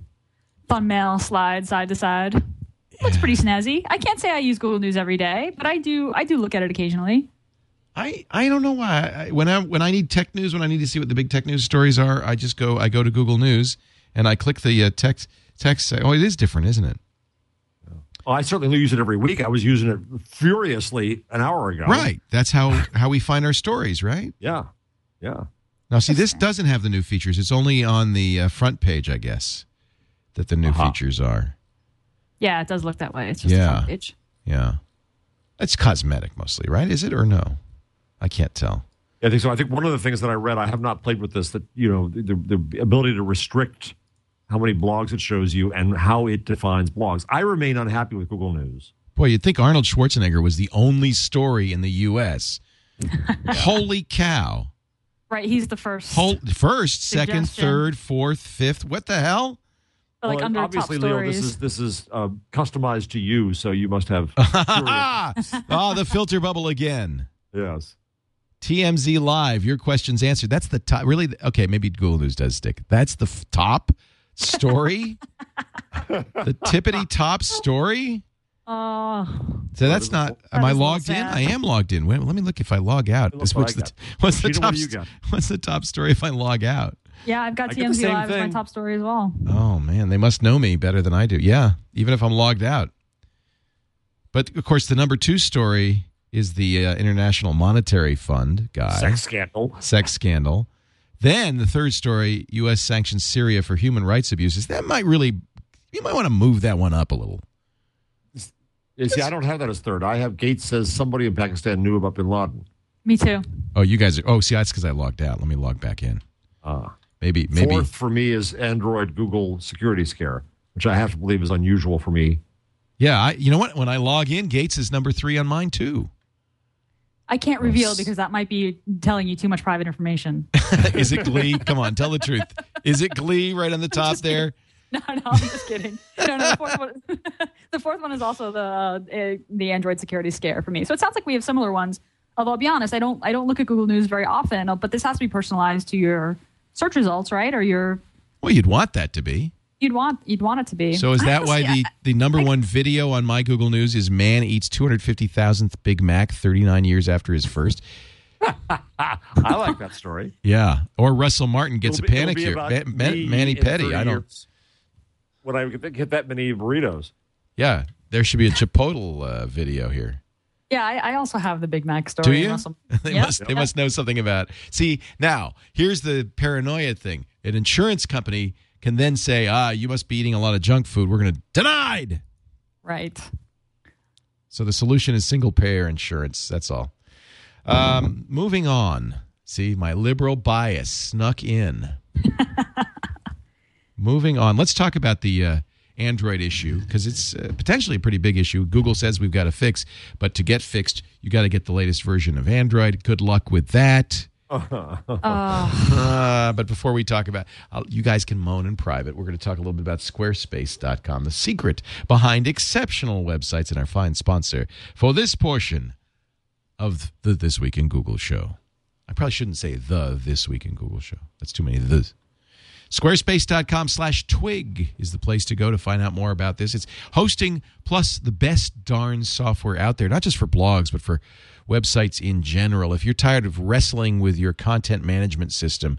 thumbnail slide side to side. Looks pretty snazzy. I can't say I use Google News every day, but I do. I do look at it occasionally. I, I don't know why. I, when I when I need tech news, when I need to see what the big tech news stories are, I just go I go to Google News and I click the uh, text text. Oh, it is different, isn't it? Well, I certainly use it every week. I was using it furiously an hour ago. Right. That's how how we find our stories, right? Yeah. Yeah. Now, see, this doesn't have the new features. It's only on the uh, front page, I guess, that the new Uh-huh. features are. Yeah, it does look that way. It's just Yeah. a front page. Yeah, it's cosmetic mostly, right? Is it or no? I can't tell. I think so. I think one of the things that I read, I have not played with this, that you know, the, the ability to restrict how many blogs it shows you and how it defines blogs. I remain unhappy with Google News. Boy, you'd think Arnold Schwarzenegger was the only story in the U.S. Holy cow! Right, he's the first. Whole, first, second, third, fourth, fifth. What the hell? but, like Well, under top obviously, Leo, stories. this is this is uh, customized to you, so you must have. ah, the filter bubble again. yes. TMZ Live, your questions answered. That's the top. Really? Okay, maybe Google News does stick. That's the f- top story. the tippity top story. Oh, So that's not. Am That I is a logged in? I am logged in. Wait, let me look if I log out. Look This- what what's the what's the Sheena, what top? do you got? What's the top story if I log out? yeah, I've got I TMZ same Live as my top story as well. Oh man, they must know me better than I do. Yeah, even if I'm logged out. But of course, the number two story is the uh, International Monetary Fund guy. Sex scandal. sex scandal. Then the third story, U.S. sanctions Syria for human rights abuses. That might really, you might want to move that one up a little. Yeah, see, I don't have that as third. I have Gates says somebody in Pakistan knew about Bin Laden. Me too. Oh, you guys are. Oh, see, that's because I logged out. Let me log back in. Uh, Maybe, maybe. Fourth for me is Android Google security scare, which I have to believe is unusual for me. Yeah, I, you know what? When I log in, Gates is number three on mine too. I can't reveal because that might be telling you too much private information. is it Glee? Come on, tell the truth. Is it Glee right on the top there? No, no, I'm just kidding. No, no, the fourth one, the fourth one is also the uh, the Android security scare for me. So it sounds like we have similar ones. Although I'll be honest, I don't I don't look at Google News very often. But this has to be personalized to your search results, right? Or your Well, you'd want that to be. You'd want you'd want it to be. So is that why the, the number one video on my Google News is man eats 250,000th Big Mac 39 years after his first? I like that story. Yeah. Or Russell Martin gets It'll be- a panic here. be panicure. Ma- Ma- Manny Petty. I don't. years When I get get that many burritos. Yeah. There should be a Chipotle uh, video here. yeah, I, I also have the Big Mac story. Do you? also- they Yeah. must. They must know something about. See now, here's the paranoia thing. An insurance company can then say, "Ah, you must be eating a lot of junk food. We're going to denied." Right. So the solution is single payer insurance. That's all. Um, moving on. See, my liberal bias snuck in. moving on. Let's talk about the uh, Android issue because it's uh, potentially a pretty big issue. Google says we've got to fix, but to get fixed, you got to get the latest version of Android. Good luck with that. Uh, but before we talk about, i you guys can moan in private. We're going to talk a little bit about Squarespace.com, the secret behind exceptional websites, and our fine sponsor for this portion of the This Week in Google show. I probably shouldn't say the This Week in Google show. That's too many the. Squarespace.com slash twig is the place to go to find out more about this. It's hosting plus the best darn software out there, not just for blogs, but for websites in general. If you're tired of wrestling with your content management system,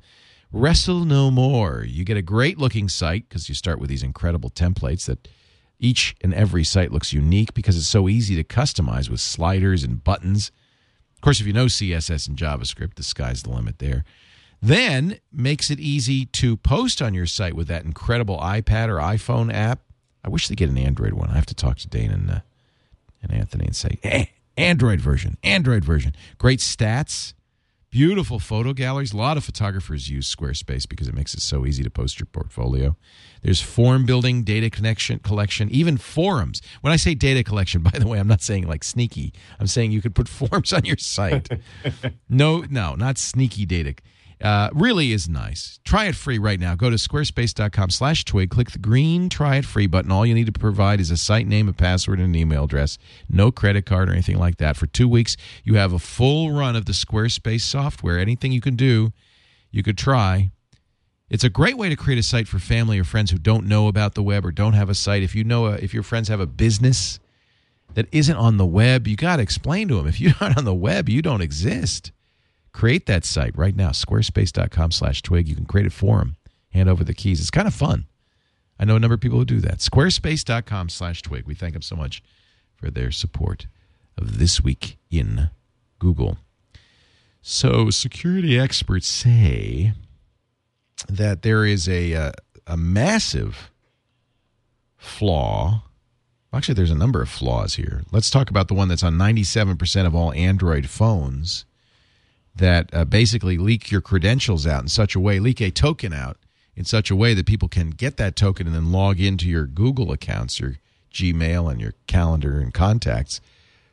wrestle no more. You get a great looking site because you start with these incredible templates that each and every site looks unique because it's so easy to customize with sliders and buttons. Of course, if you know CSS and JavaScript, the sky's the limit there. Then makes it easy to post on your site with that incredible iPad or iPhone app. I wish they get an Android one. I have to talk to Dane and uh, and Anthony and say, "Hey, Android version, Android version, great stats, beautiful photo galleries. A lot of photographers use Squarespace because it makes it so easy to post your portfolio. There's form building, data connection collection, even forums. When I say data collection, by the way, I'm not saying like sneaky. I'm saying you could put forms on your site. no, no, not sneaky data. Uh, really is nice. Try it free right now. Go to squarespace.com slash twig. Click the green try it free button. All you need to provide is a site name, a password, and an email address. No credit card or anything like that. For two weeks, you have a full run of the Squarespace software. Anything you can do, you could try. It's a great way to create a site for family or friends who don't know about the web or don't have a site. If you know, a, if your friends have a business that isn't on the web, you got to explain to them. If you're not on the web, you don't exist. Create that site right now, squarespace.com slash twig. You can create it for them. Hand over the keys. It's kind of fun. I know a number of people who do that. Squarespace.com slash twig. We thank them so much for their support of This Week in Google. So, security experts say that there is a, uh, a massive flaw. Actually, there's a number of flaws here. Let's talk about the one that's on 97% of all Android phones that uh, basically leak your credentials out in such a way, leak a token out in such a way that people can get that token and then log into your Google accounts, your Gmail, and your calendar and contacts.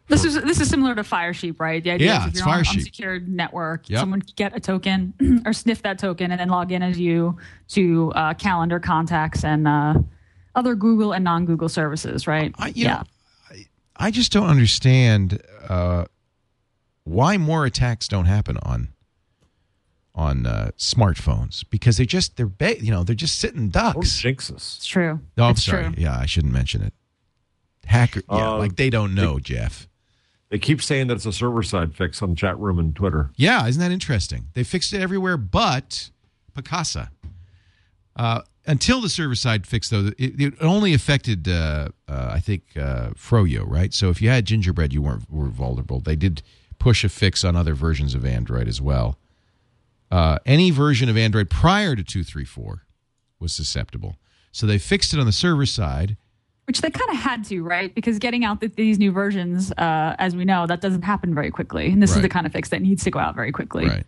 This is this is similar to Firesheep, right? The idea Yeah, is if it's you're on an unsecured network, Yep. someone could get a token or sniff that token and then log in as you to uh, calendar contacts and uh, other Google and non-Google services, right? I, yeah. know, I, I just don't understand uh, why more attacks don't happen on on uh, smartphones because they just they're ba- you know they're just sitting ducks. jinx us. it's true. Oh, I'm it's sorry. true. Yeah, I shouldn't mention it. Hacker, yeah, Uh, like they don't know, Jeff. They keep saying that it's a server side fix on chat room and Twitter. Yeah, isn't that interesting? They fixed it everywhere but Picasa. Uh, until the server side fix, though, it, it only affected, uh, uh, I think, uh, Froyo, right? So if you had Gingerbread, you weren't were vulnerable. They did push a fix on other versions of Android as well. Uh, any version of Android prior to 234 was susceptible. So they fixed it on the server side. Which they kind of had to, right? Because getting out th- these new versions, uh, as we know, that doesn't happen very quickly. And this is the kind of fix that needs to go out very quickly. Right.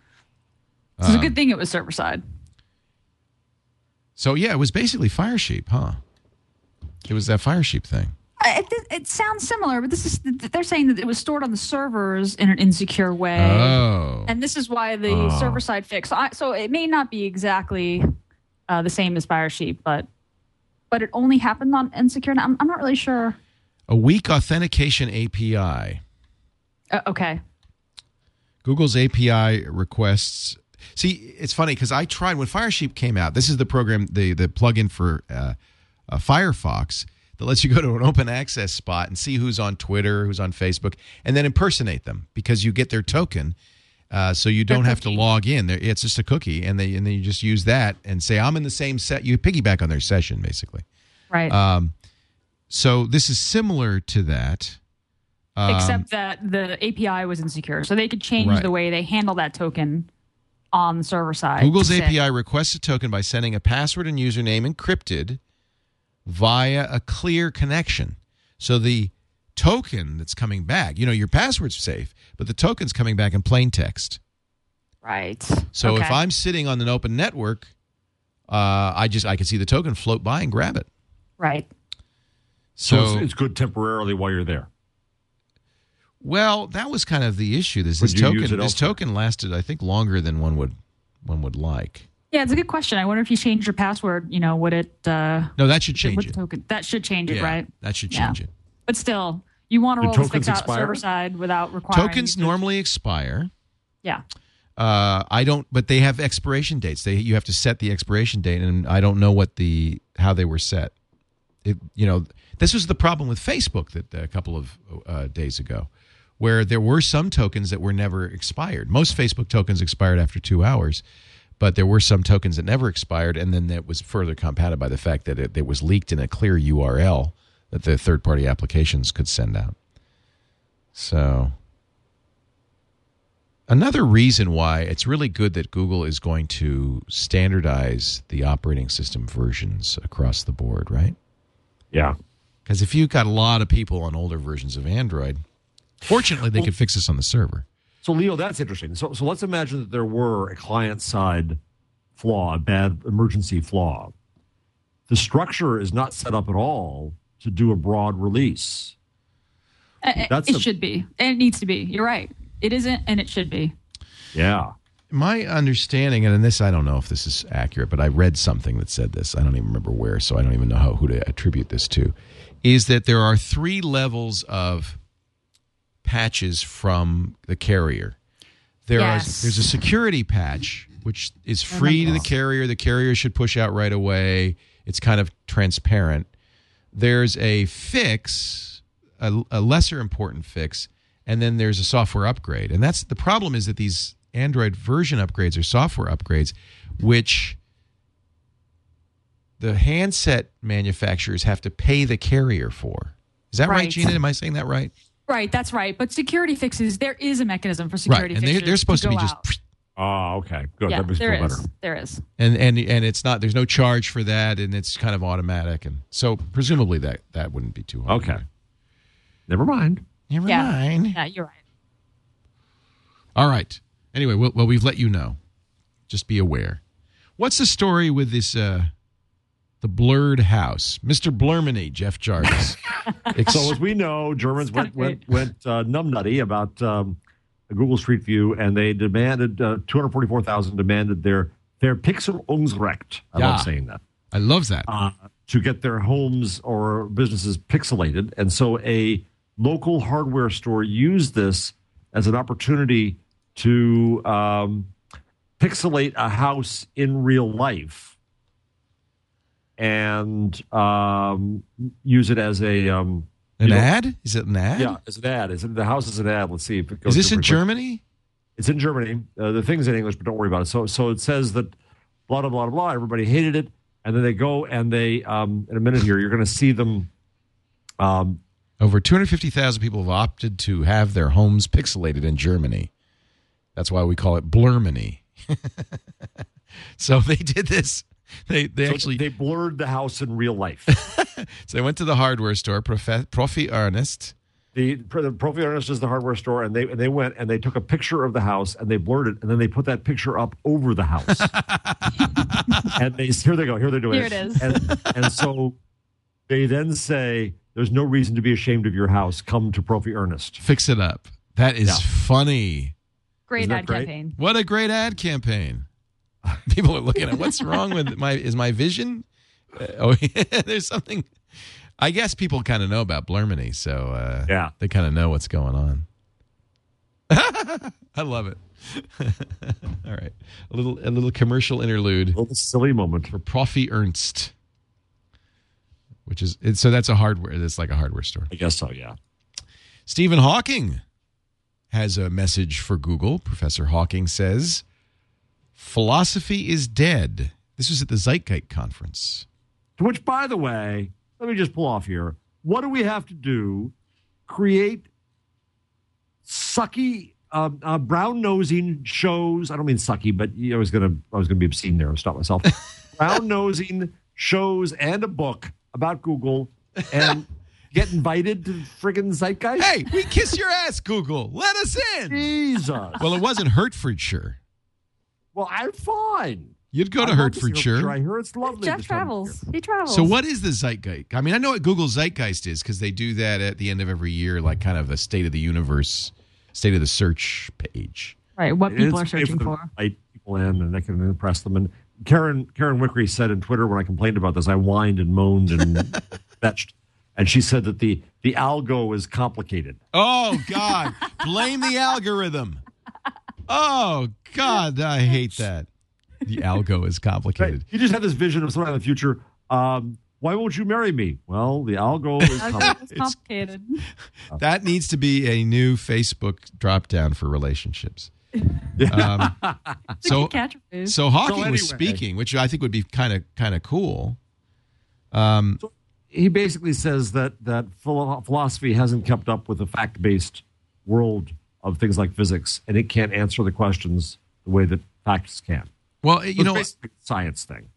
So it's a good thing it was server side. So yeah, it was basically Firesheep, huh? It was that Firesheep thing. It, it, it sounds similar, but this is they're saying that it was stored on the servers in an insecure way, Oh. and this is why the Oh. server side fix. So, I, so it may not be exactly uh, the same as Firesheep, but but it only happened on insecure. I'm, I'm not really sure. A weak authentication API. Uh, okay, Google's API requests. See, it's funny because I tried when Firesheep came out. This is the program, the the plugin for uh, uh, Firefox that lets you go to an open access spot and see who's on Twitter, who's on Facebook, and then impersonate them because you get their token. Uh, so you don't have to log in. It's just a cookie, and they and then you just use that and say I'm in the same set. You piggyback on their session basically. right. Um, so this is similar to that. Um, Except that the API was insecure, so they could change Right. the way they handle that token on the server side. Google's API requests a token by sending a password and username encrypted via a clear connection. So the token that's coming back, you know, your password's safe, but the token's coming back in plain text. Right. So if I'm sitting on an open network, uh, I just I can see the token float by and grab it. right. So, So, it's, it's good temporarily while you're there. well, that was kind of the issue. This, this token this token lasted, I think, longer than one would one would like. Yeah, it's a good question. I wonder if you change your password, you know, would it uh No, that should change it. the token that should change it, right? That should Yeah. change it. But still, you want to Do roll this fix tokens out expire? server side without requiring Tokens you to- normally expire. Yeah. Uh, I don't, but they have expiration dates. They you have to set the expiration date, and I don't know what the how they were set. It, you know, this was the problem with Facebook that a couple of uh, days ago, where there were some tokens that were never expired. Most Facebook tokens expired after two hours, but there were some tokens that never expired, and then that was further compounded by the fact that it, it was leaked in a clear URL that the third party applications could send out. So Another reason why it's really good that Google is going to standardize the operating system versions across the board, right? Yeah. Because if you've got a lot of people on older versions of Android, fortunately they could fix this on the server. So Leo, that's interesting. So so let's imagine that there were a client side flaw, a bad emergency flaw. The structure is not set up at all to do a broad release. Uh, That's it a- should be. And it needs to be. You're right. It isn't and it should be. Yeah. My understanding, and in this I don't know if this is accurate, but I read something that said this. I don't even remember where, so I don't even know how, who to attribute this to. Is that there are three levels of patches from the carrier. There are there's a security patch which is oh free to the carrier. The carrier should push out right away. It's kind of transparent. There's a fix, a, a lesser important fix, and then there's a software upgrade. And that's the problem is that these Android version upgrades are software upgrades, which the handset manufacturers have to pay the carrier for. Is that right, Right. Gina? Am I saying that right? Right, that's right. But security fixes, there is a mechanism for security right, and they, fixes they're supposed to, go be just out. Oh, okay. Good. Yeah, that makes there feel is. Better. There is. and and and it's not there's no charge for that and it's kind of automatic and so presumably that that wouldn't be too hard. Okay. Never mind. Never Yeah. mind. Yeah, you're right. All right. Anyway, well, well we've let you know. Just be aware. What's the story with this uh the blurred house? Mr. Blurmany, Jeff Jarvis. Ex- So as we know, Germans went kinda went went uh, numbnutty about um, Google Street View, and they demanded uh, two hundred forty four thousand demanded their their Pixelungsrecht. I Yeah. love saying that. I love that. uh, to get their homes or businesses pixelated. And so a local hardware store used this as an opportunity to um, pixelate a house in real life and um, use it as a. Um, An ad? Is it an ad? Yeah, as an ad. Is it, the house is an ad. Let's see if it goes. Is this in pretty quick. Germany? It's in Germany. Uh, the thing's in English, but don't worry about it. So, so it says that blah blah blah blah. blah. Everybody hated it, and then they go and they. Um, in a minute here, you're going to see them. Um, Over 250,000 people have opted to have their homes pixelated in Germany. That's why we call it Blurmany. so they did this. They they so actually they blurred the house in real life. so they went to the hardware store, Profe- Profi Ernest. the the Profi Ernest is the hardware store, and they and they went and they took a picture of the house and they blurred it, and then they put that picture up over the house. and they here they go. Here they're doing Here it is. And, and so they then say There's no reason to be ashamed of your house. Come to Profi Ernest. Fix it up. That is Yeah. funny. Great Isn't ad great? campaign. What a great ad campaign. People are looking at what's wrong with my is my vision? Uh, oh, there's something. I guess people kind of know about Blurmany, so uh, Yeah. they kind of know what's going on. I love it. All right, a little a little commercial interlude A little silly moment. for Profi Ernst, which is it, so that's a hardware. It's like a hardware store. I guess so. Yeah. Stephen Hawking has a message for Google. Professor Hawking says, Philosophy is dead. This was at the Zeitgeist conference. Which, by the way, let me just pull off here. What do we have to do? Create sucky, uh, uh, brown nosing shows. I don't mean sucky, but I was gonna, I was gonna be obscene there. I'll stop myself. brown nosing shows and a book about Google, and get invited to friggin' Zeitgeist. Hey, we kiss your ass, Google. Let us in. Jesus. Well, it wasn't Hertfordshire. Well, I'm fine. You'd go to I love to see Hertfordshire. I hear it's lovely. Jeff this time of travels. He travels. So, what is the Zeitgeist? I mean, I know what Google Zeitgeist is because they do that at the end of every year, like kind of a state of the universe, state of the search page. Right. What people are It's a searching them for. invite people in, and they can impress them. And Karen Karen Wickre said in Twitter when I complained about this, I whined and moaned and fetched, and she said that the the algo is complicated. Oh God! Blame the algorithm. Oh God, I hate that. The algo is complicated. You just had this vision of someone in the future. Um, why won't you marry me? Well, the algo is complicated. it's complicated. That needs to be a new Facebook drop down for relationships. Um, so, so Hawking So was speaking, which I think would be kind of kind of cool. Um, he basically says that that philosophy hasn't kept up with the fact based world of things like physics, and it can't answer the questions the way that facts can. well, you It's know, science thing.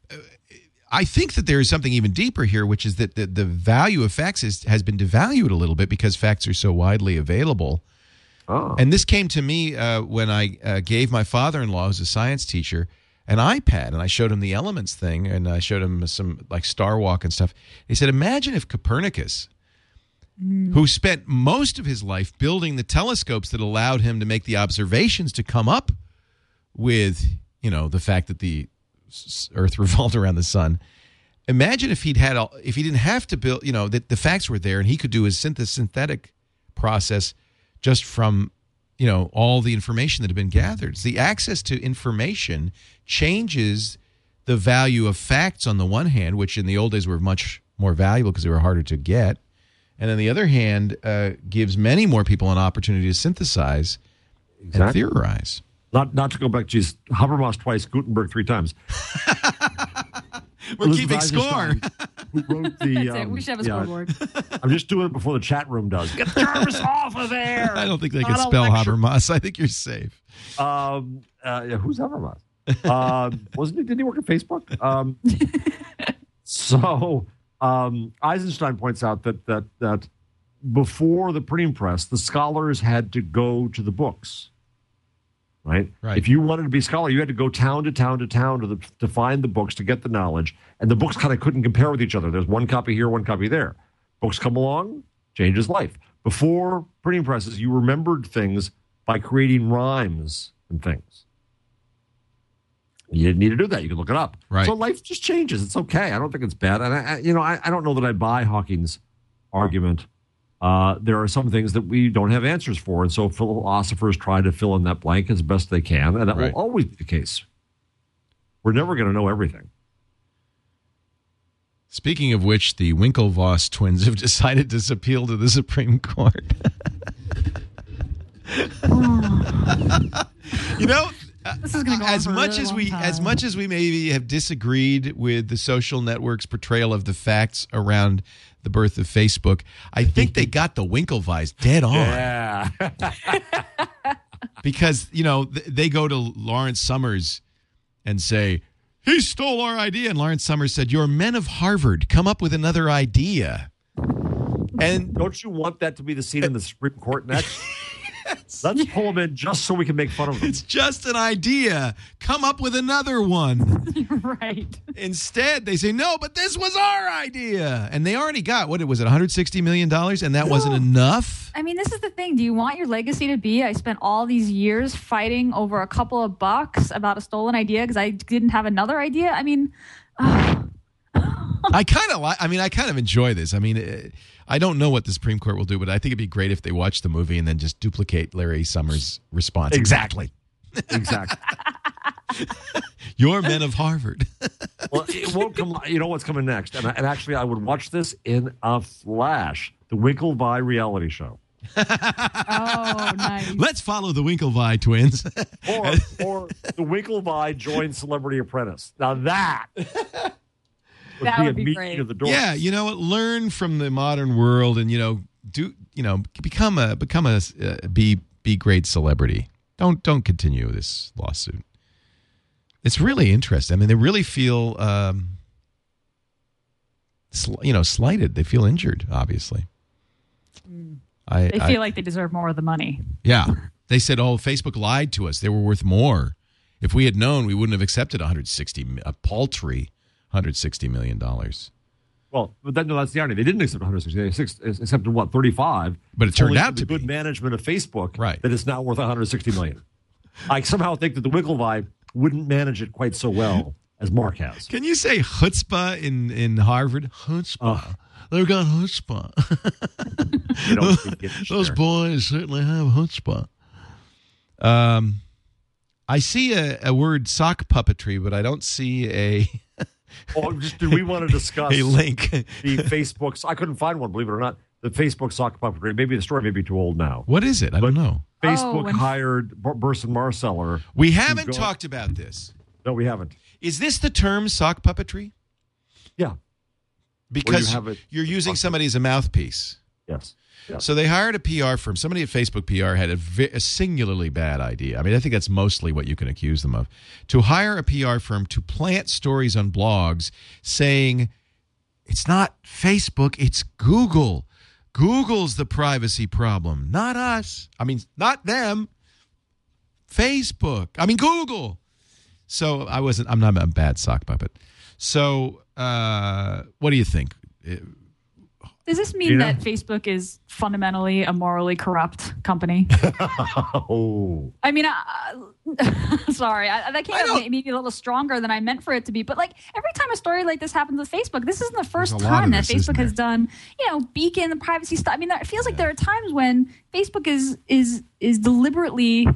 I think that there is something even deeper here, which is that the, the value of facts is, has been devalued a little bit because facts are so widely available. Oh. And this came to me uh, when I uh, gave my father-in-law, who's a science teacher, an iPad, and I showed him the elements thing, and I showed him some like Star Walk and stuff. He said, "Imagine if Copernicus, Mm. who spent most of his life building the telescopes that allowed him to make the observations to come up with, you know, the fact that the Earth revolved around the sun." Imagine if he'd had, all, if he didn't have to build, you know, that the facts were there, and he could do his synth- synthetic process just from you know all the information that had been gathered. The access to information changes the value of facts on the one hand, which in the old days were much more valuable because they were harder to get, and on the other hand, uh, gives many more people an opportunity to synthesize and theorize. Not not to go back. Geez, Habermas twice, Gutenberg three times. We're Elizabeth keeping score. Eisenstein, Who wrote the? That's it. um, We should have a yeah, scoreboard. I'm just doing it before the chat room does. Get Jarvis off of there. I don't think they can Not a spell lecture. Habermas. I think you're safe. Um, uh, yeah, who's Habermas? um, wasn't he? Did he work at Facebook? Um, so um, Eisenstein points out that that that before the printing press, the scholars had to go to the books. Right? Right. If you wanted to be a scholar, you had to go town to town to town to, the, to find the books to get the knowledge, and the books kind of couldn't compare with each other. There's one copy here, one copy there. Books come along, changes life. Before printing presses, you remembered things by creating rhymes and things. You didn't need to do that. You can look it up. Right. So life just changes. It's okay. I don't think it's bad. And I, I you know, I, I don't know that I buy Hawking's argument. Uh, there are some things that we don't have answers for, and so philosophers try to fill in that blank as best they can, and that Right. will always be the case. We're never going to know everything. Speaking of which, the Winklevoss twins have decided to appeal to the Supreme Court. you know, Uh, this is going to uh, go on as for a much really as long we time. as much as we maybe have disagreed with the social network's portrayal of the facts around the birth of Facebook, I think they got the Winklevoss dead on Yeah. because you know th- they go to Lawrence Summers and say he stole our idea, and Lawrence Summers said, "You're men of Harvard. Come up with another idea." And don't you want that to be the scene in the Supreme Court next? Let's pull them in just so we can make fun of them. It's just an idea. Come up with another one. right. Instead, they say, no, but this was our idea. And they already got, what it was it, $160 million? And that wasn't enough? I mean, this is the thing. Do you want your legacy to be? I spent all these years fighting over a couple of bucks about a stolen idea because I didn't have another idea. I mean, I kind of like, I mean, I kind of enjoy this. I mean, I don't know what the Supreme Court will do, but I think it'd be great if they watch the movie and then just duplicate Larry Summers' response. Exactly. Exactly. You're men of Harvard. well, it won't come. You know what's coming next? And, I, and actually, I would watch this in a flash. The Winklevi reality show. oh, nice. Let's follow the Winklevi twins. or, or the Winklevi join Celebrity Apprentice. Now that would That be would be great. of the door. yeah, you know what? Learn from the modern world, and you know, do you know become a become a uh, be be great celebrity. Don't don't continue this lawsuit. It's really interesting. I mean, they really feel, um, sl- you know, slighted. They feel injured. Obviously, I, They I- feel like they deserve more of the money. yeah. They said, "Oh, Facebook lied to us. They were worth more. If we had known, we wouldn't have accepted 160 mi- a paltry 160 million dollars." Well, but then, no, that's the irony. They didn't accept 160. They accept- accepted what 35. But it turned out to to good management of Facebook. Right. That it's now worth 160 million. I somehow think that the Winklevi wouldn't manage it quite so well as Mark has. Can you say chutzpah in in Harvard? Chutzpah. They've got chutzpah. They don't speak Yiddish Those boys certainly have chutzpah. Um, I see a, a word sock puppetry, but I don't see a Oh, just, do we want to discuss a link. the Facebook? I couldn't find one, believe it or not. The Facebook sock puppetry. Maybe the story may be too old now. What is it? I don't know. Facebook Oh, hired Bur- Burson Marsteller. We haven't go- talked about this. No, we haven't. Is this the term sock puppetry? Yeah. Because have it- you're using somebody as a mouthpiece. Yes. So they hired a PR firm. Somebody at Facebook PR had a, a singularly bad idea. I mean, I think that's mostly what you can accuse them of. To hire a PR firm to plant stories on blogs saying it's not Facebook, it's Google. Google's the privacy problem, not us. I mean, not them. Facebook. I mean, Google. So I wasn't, I'm not a bad sock puppet. So uh, what do you think? Does this mean Gina? that Facebook is fundamentally a morally corrupt company? oh. I mean, uh, sorry, I, that I came out maybe a little stronger than I meant for it to be. But like every time a story like this happens with Facebook, this isn't the first a lot of time that this, Facebook has done, you know, beacon the privacy stuff. I mean, there, it feels like there are times when Facebook is is is deliberately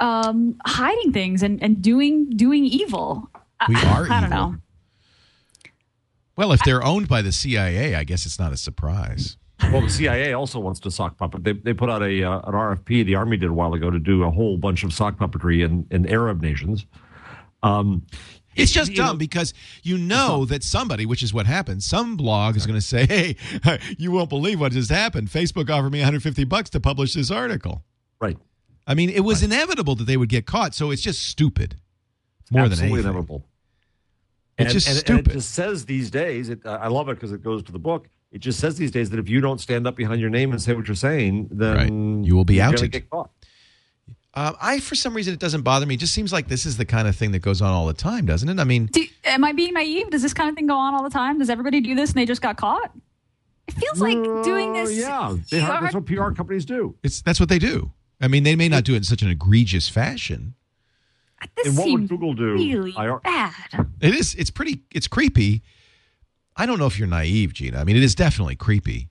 um, hiding things and, and doing doing evil. I- We are I don't evil. know. Well, if they're owned by the CIA, I guess it's not a surprise. Well, the CIA also wants to sock puppet. They, they put out a uh, an RFP. The Army did a while ago to do a whole bunch of sock puppetry in, in Arab nations. Um, It's just you dumb know- because you know that somebody, which is what happened, some blog is going to say, "Hey, you won't believe what just happened. Facebook offered me 150 bucks to publish this article." right. I mean, it was inevitable that they would get caught, so it's just stupid. More Absolutely than anything. inevitable. It's just and, stupid. And it just says these days, it, uh, I love it because it goes to the book. It just says these days that if you don't stand up behind your name and say what you're saying, then Right. You will be you're outed. Get caught. Um, I, for some reason, it doesn't bother me. It just seems like this is the kind of thing that goes on all the time, doesn't it? I mean, Do, am I being naive? Does this kind of thing go on all the time? Does everybody do this and they just got caught? It feels like doing Uh, this. yeah, they hire, that's what PR companies do. it's that's what they do. I mean, they may not do it in such an egregious fashion. This And what would seems Google do? Really I- bad. It is. It's pretty. It's creepy. I don't know if you're naive, Gina. I mean, it is definitely creepy,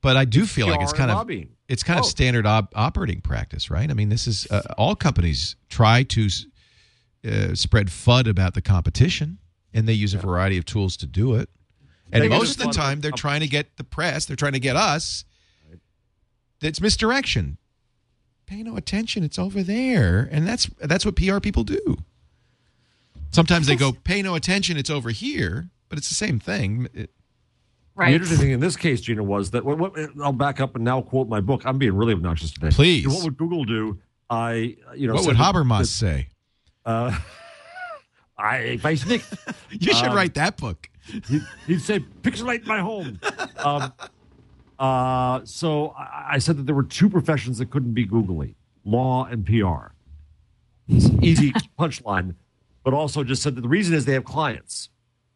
but I do feel like it's kind of lobbying. it's kind of Oh. standard op- operating practice, right? I mean, this is uh, all companies try to uh, spread FUD about the competition, and they use a variety of tools to do it. And They most of the time, they're trying to get the press. They're trying to get us. It's misdirection. Pay no attention. It's over there, and that's that's what PR people do. Sometimes they go, "Pay no attention. It's over here," but it's the same thing. It- Right. The interesting thing in this case, Gina, was that what, what, I'll back up and now quote my book. I'm being really obnoxious today. Please. What would Google do? I, you know, what said would that- Habermas say? Uh, I weiß nicht. You should Um, write that book. He'd, he'd say, "Pixelate my home." Um, Uh, so I, I said that there were two professions that couldn't be googly: law and PR. It's an easy punchline, but also just said that the reason is they have clients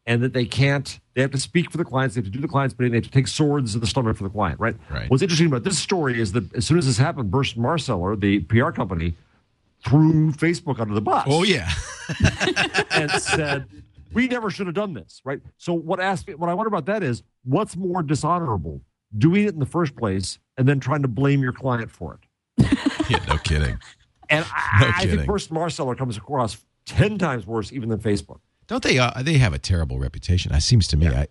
and that they can't. They have to speak for the clients. They have to do the clients, but they have to take swords to the stomach for the client. Right. Right. What's interesting about this story is that as soon as this happened, Burson Marsteller, the PR company, threw Facebook under the bus Oh yeah. and said, "We never should have done this." Right. So what asked me, what I wonder about that is what's more dishonorable, doing it in the first place and then trying to blame your client for it. yeah. No kidding. And I, No I think kidding. Burson Marsteller comes across ten times worse even than Facebook. Don't they? Uh, they have a terrible reputation. It seems to me. I, Yeah,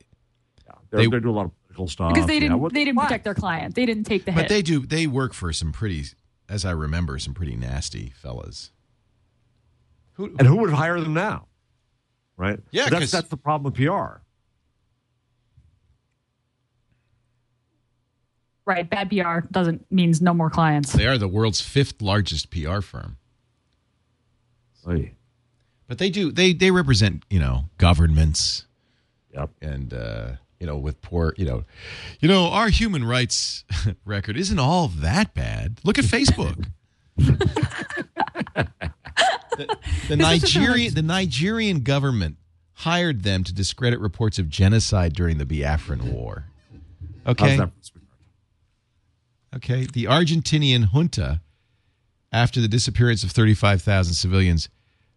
they're, They- they, do a lot of political stuff because they didn't what- they didn't why? protect their client. They didn't take the but hit. they do. They work for some pretty, as I remember, some pretty nasty fellas. Who? And who would hire them now? Right. Yeah, that's that's the problem with PR. Right, bad PR doesn't means no more clients. They are the world's fifth largest PR firm. Oy. But they do. They they represent you know governments Yep. and uh, you know with poor you know, you know our human rights record isn't all that bad. Look at Facebook. the, the Nigerian the Nigerian government hired them to discredit reports of genocide during the Biafran War. Okay. Okay. The Argentinian junta, after the disappearance of 35,000 civilians,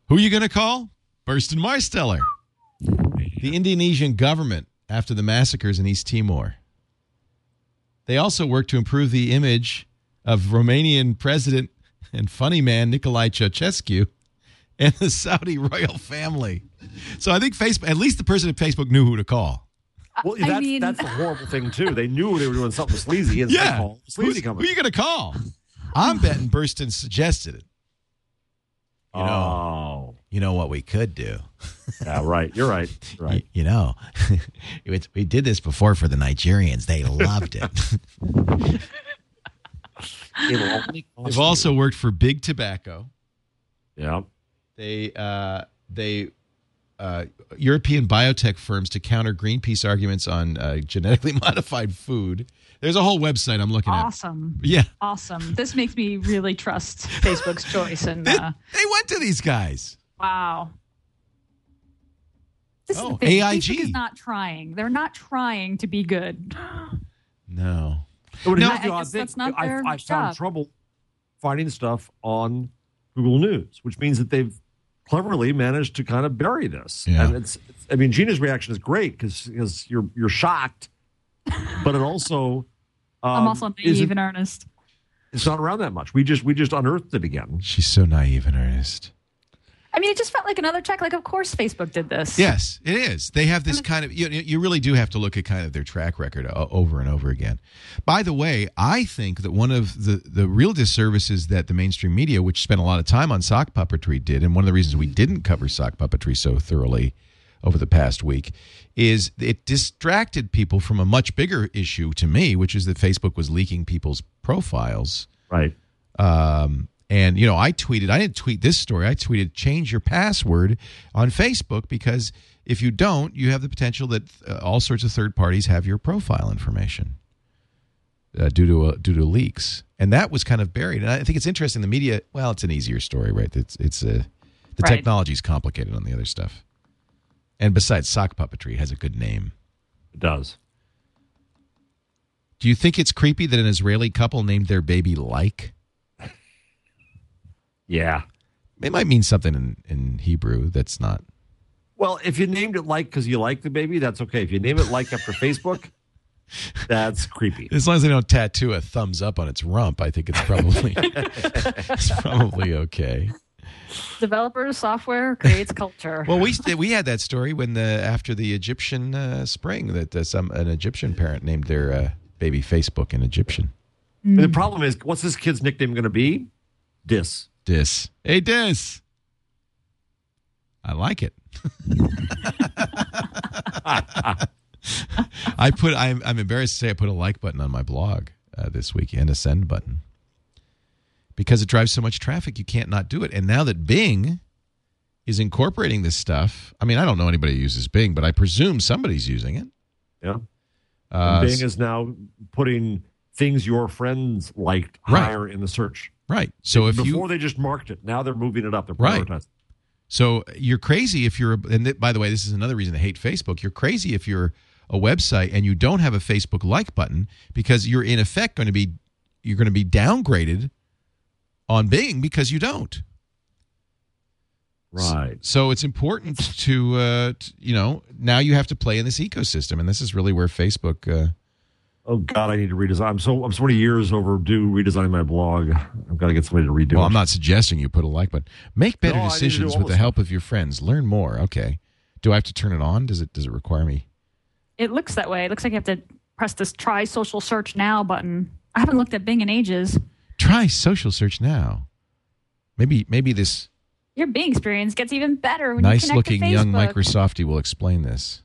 who are you going to call? Burson Marsteller. The Indonesian government, after the massacres in East Timor. They also worked to improve the image of Romanian president and funny man Nicolae Ceausescu and the Saudi royal family. So I think Facebook, at least the person at Facebook knew who to call. Well, I that's, mean- that's the horrible thing too. They knew they were doing something sleazy, and Yeah. they called the sleazy Who's- company. Who are you going to call? I'm betting Burson suggested it. You know, oh, you know what we could do. yeah, right. You're right. You're right. You, you know, it's, we did this before for the Nigerians. They loved it. It'll only cost They've also worked for Big Tobacco. yeah. They uh, they uh, European biotech firms to counter Greenpeace arguments on uh, genetically modified food. There's a whole website I'm looking at. Awesome. Yeah, Awesome. This makes me really trust Facebook's choice. And they, uh, they went to these guys. wow. This Oh, is the thing. AIG. Facebook is not trying. They're not trying to be good. No, But No, here's I guess that's not I, their I found job. trouble finding stuff on Google News, which means that they've cleverly managed to kind of bury this. Yeah. And it's, it's I mean, Gina's reaction is great because you're you're shocked, but it also um, I'm also naive isn't- in earnest. it's not around that much. We just we just unearthed it again. she's so naive and earnest. I mean, it just felt like another check. Like, of course, Facebook did this. Yes, it is. They have this kind of you, you really do have to look at kind of their track record over and over again. By the way, I think that one of the the real disservices that the mainstream media, which spent a lot of time on sock puppetry, did, and one of the reasons we didn't cover sock puppetry so thoroughly over the past week, is it distracted people from a much bigger issue to me, which is that Facebook was leaking people's profiles. Right. Um, and you know, I tweeted. I didn't tweet this story. I tweeted change your password on Facebook because if you don't, you have the potential that uh, all sorts of third parties have your profile information uh, due to uh, due to leaks. And that was kind of buried. And I think it's interesting. The media. Well, it's an easier story, right? It's it's uh, the Right. technology is complicated on the other stuff. And besides, sock puppetry has a good name. It does. Do you think it's creepy that an Israeli couple named their baby like? Yeah. It might mean something in, in Hebrew that's not. Well, if you named it like because you like the baby, that's okay. If you name it like after Facebook, that's creepy. As long as they don't tattoo a thumbs up on its rump, I think it's probably it's probably okay. Developers, software creates culture. Well, we we had that story when the after the Egyptian uh, spring that uh, some an Egyptian parent named their uh, baby Facebook in Egyptian. The problem is, what's this kid's nickname going to be? Dis. Dis, hey Dis, I like it. I put I'm I'm embarrassed to say I put a like button on my blog uh, this week and a send button because it drives so much traffic you can't not do it. And now that Bing is incorporating this stuff, I mean I don't know anybody who uses Bing, but I presume somebody's using it. Yeah. Uh, Bing is now putting things your friends liked Right. higher in the search. Right. So if Before you they just marked it, now they're moving it up. They're Right. prioritizing. So you're crazy if you're, and th- by the way, this is another reason to hate Facebook. You're crazy if you're a website and you don't have a Facebook like button because you're in effect going to be, you're going to be downgraded on Bing because you don't. Right. So it's important to, uh, t- you know, now you have to play in this ecosystem, and this is really where Facebook. Uh, Oh God, I need to redesign. I'm so I'm so many years overdue redesigning my blog. I've got to get somebody to redo well, it. I'm not suggesting you put a like button. Make better No, I need to do decisions with the the help of your friends. Learn more. Okay. Do I have to turn it on? Does it does it require me? It looks that way. It looks like you have to press this try social search now button. I haven't looked at Bing in ages. Try social search now. Maybe maybe this Your Bing experience gets even better when you nice connect to looking young Facebook. Microsofty will explain this.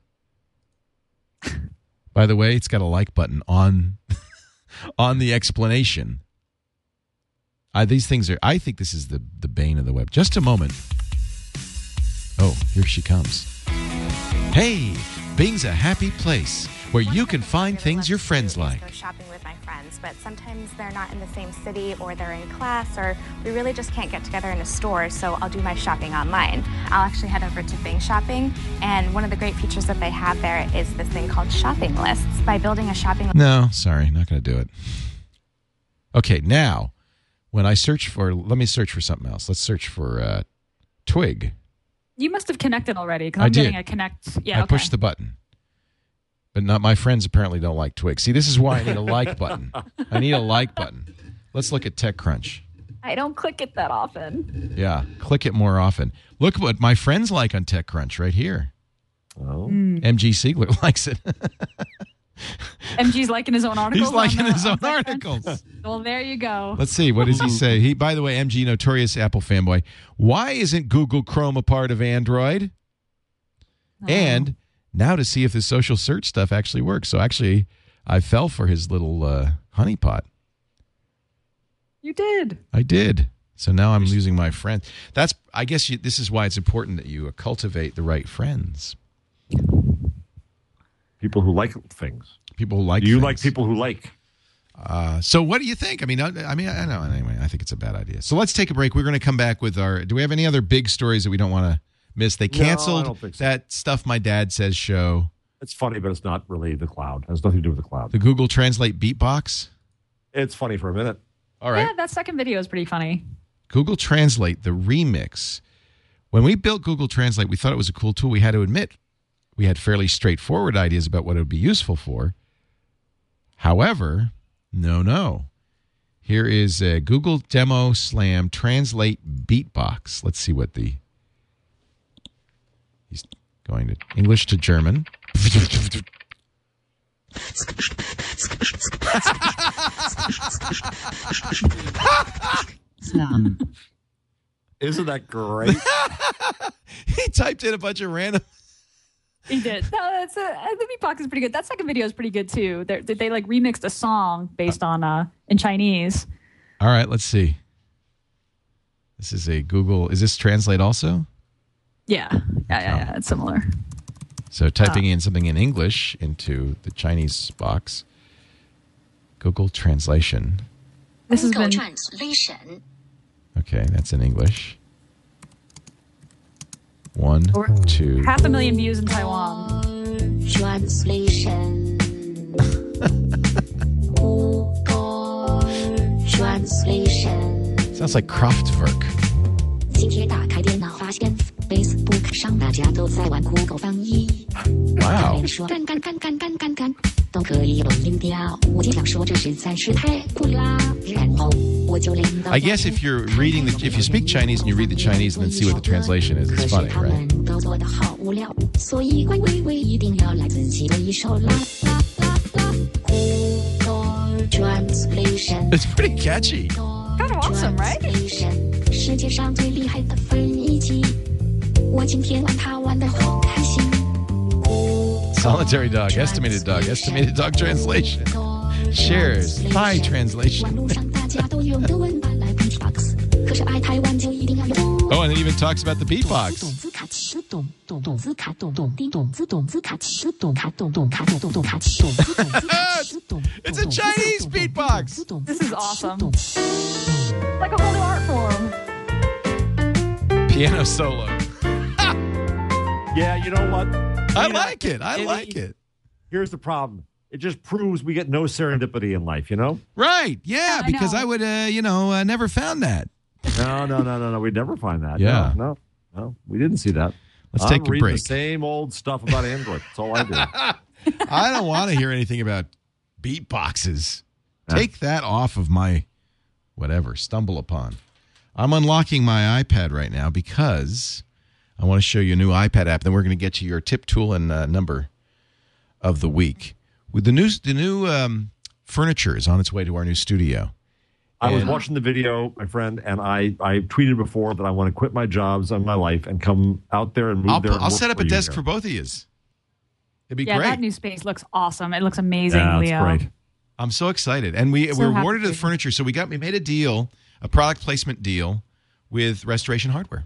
By the way, it's got a like button on on the explanation. I, these things are. I think this is the the bane of the web. Just a moment. Oh, here she comes. Hey, Bing's a happy place where you can find things your friends like. Friends, but sometimes they're not in the same city or they're in class or we really just can't get together in a store, so I'll do my shopping online. I'll actually head over to Bing Shopping, and one of the great features that they have there is this thing called shopping lists. By building a shopping No, sorry, not going to do it. Okay, now when I search for, let me search for something else. Let's search for uh, Twig. You must have connected already because I I'm getting a connect. Yeah, I okay. pushed the button. But not my friends apparently don't like Twig. See, this is why I need a like button. I need a like button. Let's look at TechCrunch. I don't click it that often. Yeah, click it more often. Look what my friends like on TechCrunch right here. Oh. Hmm. MG Siegler likes it. MG's liking his own articles. He's liking the- his own articles. Well, there you go. Let's see. What does he say? He, by the way, MG, notorious Apple fanboy. Why isn't Google Chrome a part of Android? Oh. And now to see if this social search stuff actually works. So actually, I fell for his little uh, honeypot. You did. I did. So now I'm losing my friends. That's. I guess you, this is why it's important that you uh, cultivate the right friends. People who like things. People who like. Do you things. like people who like? Uh, so what do you think? I mean, I, I mean, I know. Anyway, I think it's a bad idea. So let's take a break. We're going to come back with our. Do we have any other big stories that we don't want to miss? They canceled don't so. that stuff. My dad says show It's funny, but it's not really the cloud. It has nothing to do with the cloud. the Google Translate beatbox. It's funny for a minute. All right, Yeah, that second video is pretty funny. Google Translate the remix. When we built Google Translate, we thought it was a cool tool. We had to admit we had fairly straightforward ideas about what it would be useful for. However, no, no. Here is a Google Demo Slam Translate Beatbox. Let's see what the. He's going to English to German. Isn't that great? he typed in a bunch of random. He did. No, that's a, uh, the beatbox is pretty good. That second video is pretty good too. They're, they they like remixed a song based on uh in Chinese. All right, let's see. This is a Google. Is this Translate also? Yeah, yeah, yeah, yeah. It's similar. So typing uh, in something in English into the Chinese box. Google Translation. This has Google been translation. Okay, that's in English. One, Or- two. half a million views in Taiwan. Translation. Google translation. Sounds like Kraftwerk. Facebook 上大家都在玩酷狗翻译。Wow. 说干干干干干干干，都可以有音调。我就想说这实在是太酷啦，然后 I guess if you're reading the, if you speak Chinese and you read the Chinese and then see what the translation is, 可 it's 是 funny, 他 right? 们都做的好无聊，所以乖微微一定要来自己的一首啦啦啦啦。Google Translation。It's pretty catchy. Kind of awesome, right? Translation，世界上最厉害的翻译机，我今天玩它玩的好开心。 Solitary dog, estimated dog, estimated dog translation. Shares, Thai 网 translation. 络上大家都用的文版来 beatbox，可是爱台湾就一定要用 Oh, and it even talks about the 动 beatbox. 词卡词 咚咚咚子卡咚咚叮咚子咚子卡哧咚卡咚咚卡咚咚咚卡哧咚子咚子卡哧咚。 It's a Chinese beatbox. This is awesome. Like a whole new art form. Piano solo. Yeah, you know what? I You know, like it. I any- like it. Here's the problem. It just proves we get no serendipity in life, you know? Right. Yeah, I because know. I would, uh, you know, uh, never found that. No, no, no, no, no. We'd never find that. Yeah. No, no, no. We didn't see that. Let's I'm take a break. The same old stuff about Android. That's all I do. I don't want to hear anything about beatboxes. Take that off of my whatever, StumbleUpon. I'm unlocking my iPad right now because I want to show you a new iPad app. Then we're going to get to your tip tool and uh, number of the week. With the new, the new um, furniture is on its way to our new studio. I was watching the video, my friend, and I, I tweeted before that I want to quit my jobs and my life and come out there and move I'll, there. and I'll set up a desk here. for both of you. It'd be Yeah, great. that new space looks awesome. It looks amazing, Yeah, that's Leo. great. I'm so excited, and we So we're happy awarded for the furniture. So we got we made a deal, a product placement deal with Restoration Hardware.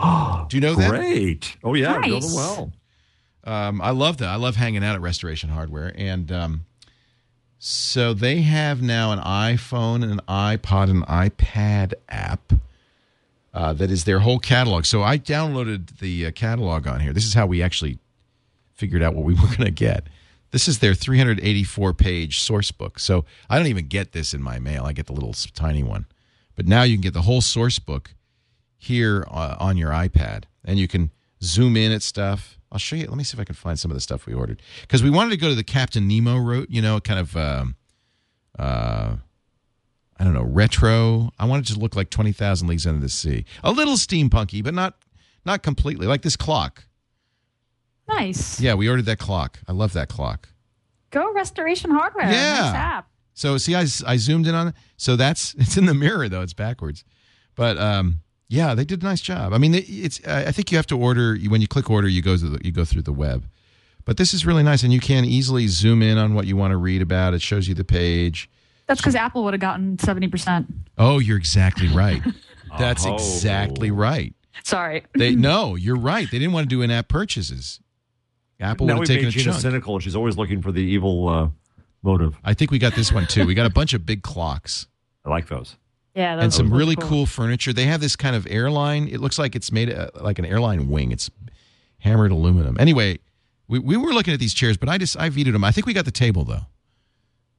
Do you know that? Great. Oh yeah, I know them well. Um, I love that. I love hanging out at Restoration Hardware, and um, so they have now an iPhone, and an iPod, and iPad app uh, that is their whole catalog. So I downloaded the uh, catalog on here. This is how we actually figured out what we were going to get. This is their 384 page source book. So I don't even get this in my mail. I get the little tiny one. But now you can get the whole source book here uh, on your iPad and you can zoom in at stuff. I'll show you. Let me see if I can find some of the stuff we ordered because we wanted to go to the Captain Nemo route, you know, kind of, um, uh, I don't know, retro. I wanted it to look like 20,000 Leagues Under the Sea. A little steampunky, but not not completely. Like this clock. Nice. Yeah, we ordered that clock. I love that clock. Go Restoration Hardware. Yeah. Nice app. So see, I, I zoomed in on it. So that's it's in the mirror though. It's backwards, but um, yeah, they did a nice job. I mean, it's I I think you have to order when you click order, you go through the, you go through the web. But this is really nice, and you can easily zoom in on what you want to read about. It shows you the page. That's because Apple would have gotten 70%. Oh, you're exactly right. That's Oh. exactly right. Sorry. They no, you're right. They didn't want to do in-app purchases. Apple would now have we taken made a Gina chunk. cynical. She's always looking for the evil uh, motive. I think we got this one too. We got a bunch of big clocks. I like those. Yeah, and some really cool. furniture. They have this kind of airline. It looks like it's made uh, like an airline wing. It's hammered aluminum. Anyway, we, we were looking at these chairs, but I just I vetoed them. I think we got the table though.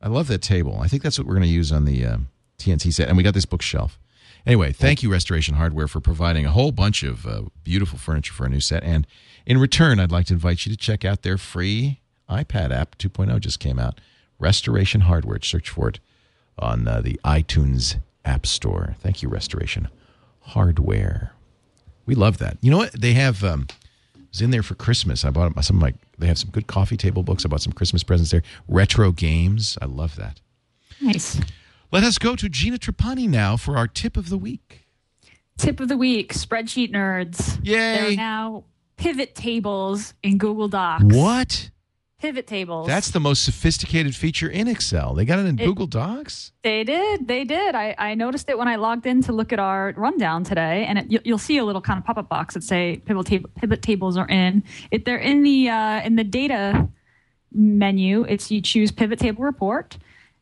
I love that table. I think that's what we're going to use on the um, TNT set, and we got this bookshelf. Anyway, thank you Restoration Hardware for providing a whole bunch of uh, beautiful furniture for a new set. And in return, I'd like to invite you to check out their free iPad app 2.0 just came out. Restoration Hardware. Search for it on uh, the iTunes App Store. Thank you, Restoration Hardware. We love that. You know what? They have. Um, I was in there for Christmas. I bought some like they have some good coffee table books. I bought some Christmas presents there. Retro games. I love that. Nice. Let us go to Gina Trapani now for our tip of the week. Tip of the week spreadsheet nerds. Yay. There are now pivot tables in Google Docs. What? Pivot tables. That's the most sophisticated feature in Excel. They got it in It- Google Docs. They did. They did. I, I noticed it when I logged in to look at our rundown today, and it, you, you'll see a little kind of pop up box that say pivot, table, pivot tables are in. If they're in the uh, in the data menu, it's you choose pivot table report,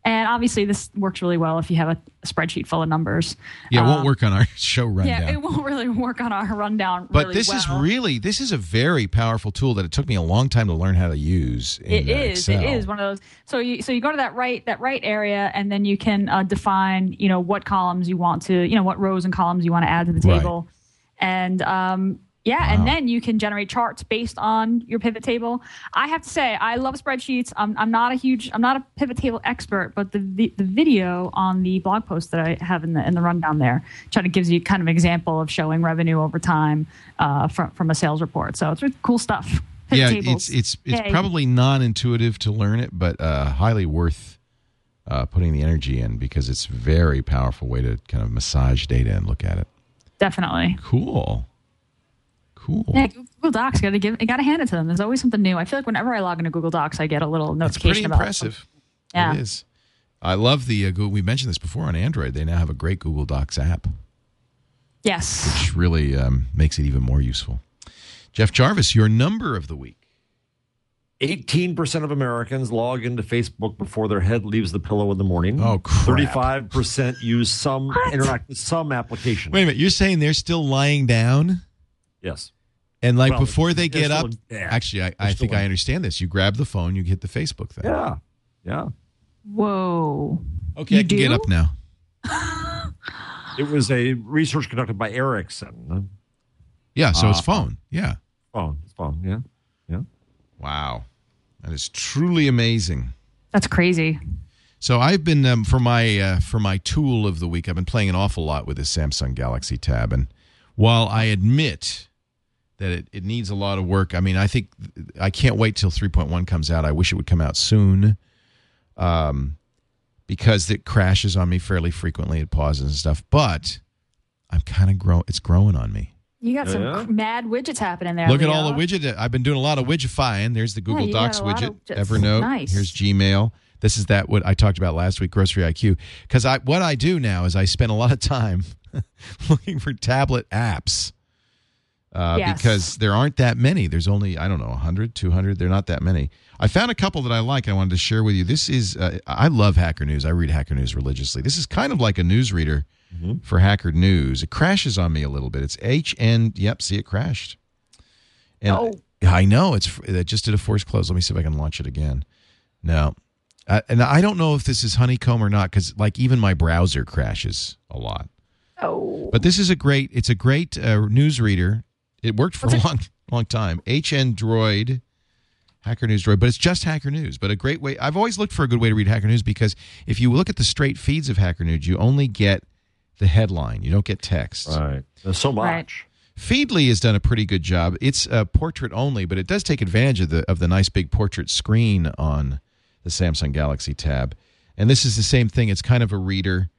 and obviously this works really well if you have a spreadsheet full of numbers. Yeah, it won't Um, work on our show rundown. Yeah, it won't really work on our rundown. but really this is really this is a very powerful tool that it took me a long time to learn how to use. In, It uh, is. Excel. It is one of those. So you so you go to that right that right area, and then you can uh, define you know what columns you want to you know what rows and columns you want to add to the Right. table, and um, yeah, Wow. and then you can generate charts based on your pivot table. I have to say, I love spreadsheets. I'm, I'm not a huge I'm not a pivot table expert, but the vi- the video on the blog post that I have in the in the rundown there kind of gives you kind of an example of showing revenue over time uh, from from a sales report. So it's really cool stuff. Pivot yeah, tables. it's it's it's probably non-intuitive to learn it, but uh, highly worth uh, putting the energy in because it's a very powerful way to kind of massage data and look at it. definitely. Cool, cool. Yeah, Google Docs got to give, got to hand it to them. There's always something new. I feel like whenever I log into Google Docs, I get a little It's notification pretty about impressive. Yeah. It is. I love the uh, Google. We mentioned this before on Android. They now have a great Google Docs app, Yes. which really um, makes it even more useful. Jeff Jarvis, your number of the week. 18% of Americans log into Facebook before their head leaves the pillow in the morning. Oh, crap. 35% use some, interact with some application. Wait a minute, you're saying they're still lying down? Yes. And like Well, before they get up, in actually, I, I think in- I understand this. You grab the phone, you hit the Facebook thing. Yeah. Yeah. Whoa. Okay, I You can get up now. It was a research conducted by Ericsson. Yeah, so it's Uh, phone. Yeah. Phone. It's phone. Yeah. Yeah. Wow. That is truly amazing. That's crazy. So I've been um, for my uh, for my tool of the week. I've been playing an awful lot with this Samsung Galaxy Tab, and while I admit that it, it needs a lot of work, I mean, I think I can't wait till 3.1 comes out. I wish it would come out soon, um, because it crashes on me fairly frequently. It pauses and stuff, but I'm kind of growing. It's growing on me. You got some Yeah. mad widgets happening there. Look at all the widget. I've been doing a lot of widgetifying. There's the Google you got Docs widget, Evernote. nice. Here's Gmail. This is that what I talked about last week, Grocery IQ. Because I what I do now is I spend a lot of time looking for tablet apps. Uh, Yes. Because there aren't that many. There's only, I don't know, 100, 200. They're not that many. I found a couple that I like. I wanted to share with you. This is, uh, I love Hacker News. I read Hacker News religiously. This is kind of like a news reader for Hacker News. It crashes on me a little bit. It's HN, yep, see, it crashed. And Oh. I know it's it just did a force close. Let me see if I can launch it again. No, uh, and I don't know if this is Honeycomb or not because like even my browser crashes a lot. Oh. But this is a great. It's a great uh, news reader. It worked for a long long time. HN Droid. Hacker News Droid, but it's just Hacker News. But a great way. I've always looked for a good way to read Hacker News because if you look at the straight feeds of Hacker News, you only get the headline. You don't get text. Right. There's so much. Right. Feedly has done a pretty good job. It's uh, portrait only, but it does take advantage of the of the nice big portrait screen on the Samsung Galaxy Tab. And this is the same thing. It's kind of a reader.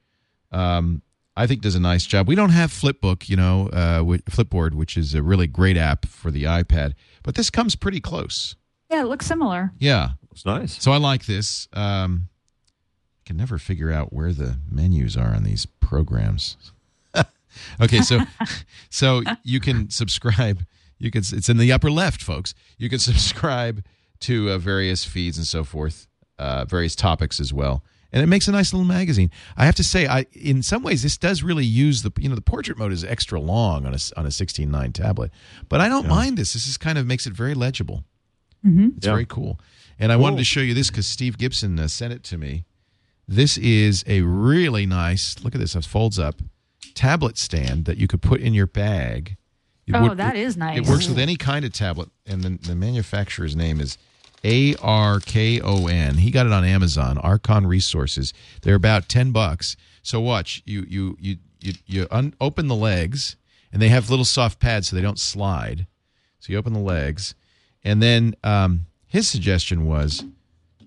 Um, I think does a nice job. We don't have Flipbook, you know, uh, wi- Flipboard, which is a really great app for the iPad, but this comes pretty close. Yeah, it looks similar. Yeah. It's nice. So I like this. Um, I can never figure out where the menus are on these programs. okay, so so you can subscribe. You can. It's in the upper left, folks. You can subscribe to uh, various feeds and so forth, uh, various topics as well, and it makes a nice little magazine. I have to say, I in some ways this does really use the you know the portrait mode is extra long on a on a sixteen nine tablet, but I don't mind this. This is kind of makes it very legible. It's Yeah. very cool. And I wanted to show you this because Steve Gibson uh, sent it to me. This is a really nice, look at this, it folds up tablet stand that you could put in your bag. It Oh, would- that is nice. It works with any kind of tablet. And the, the manufacturer's name is A R K O N. He got it on Amazon, Arkon Resources. They're about 10 bucks. So watch, you, you, you, you, you un- open the legs, and they have little soft pads so they don't slide. So you open the legs, and then um, his suggestion was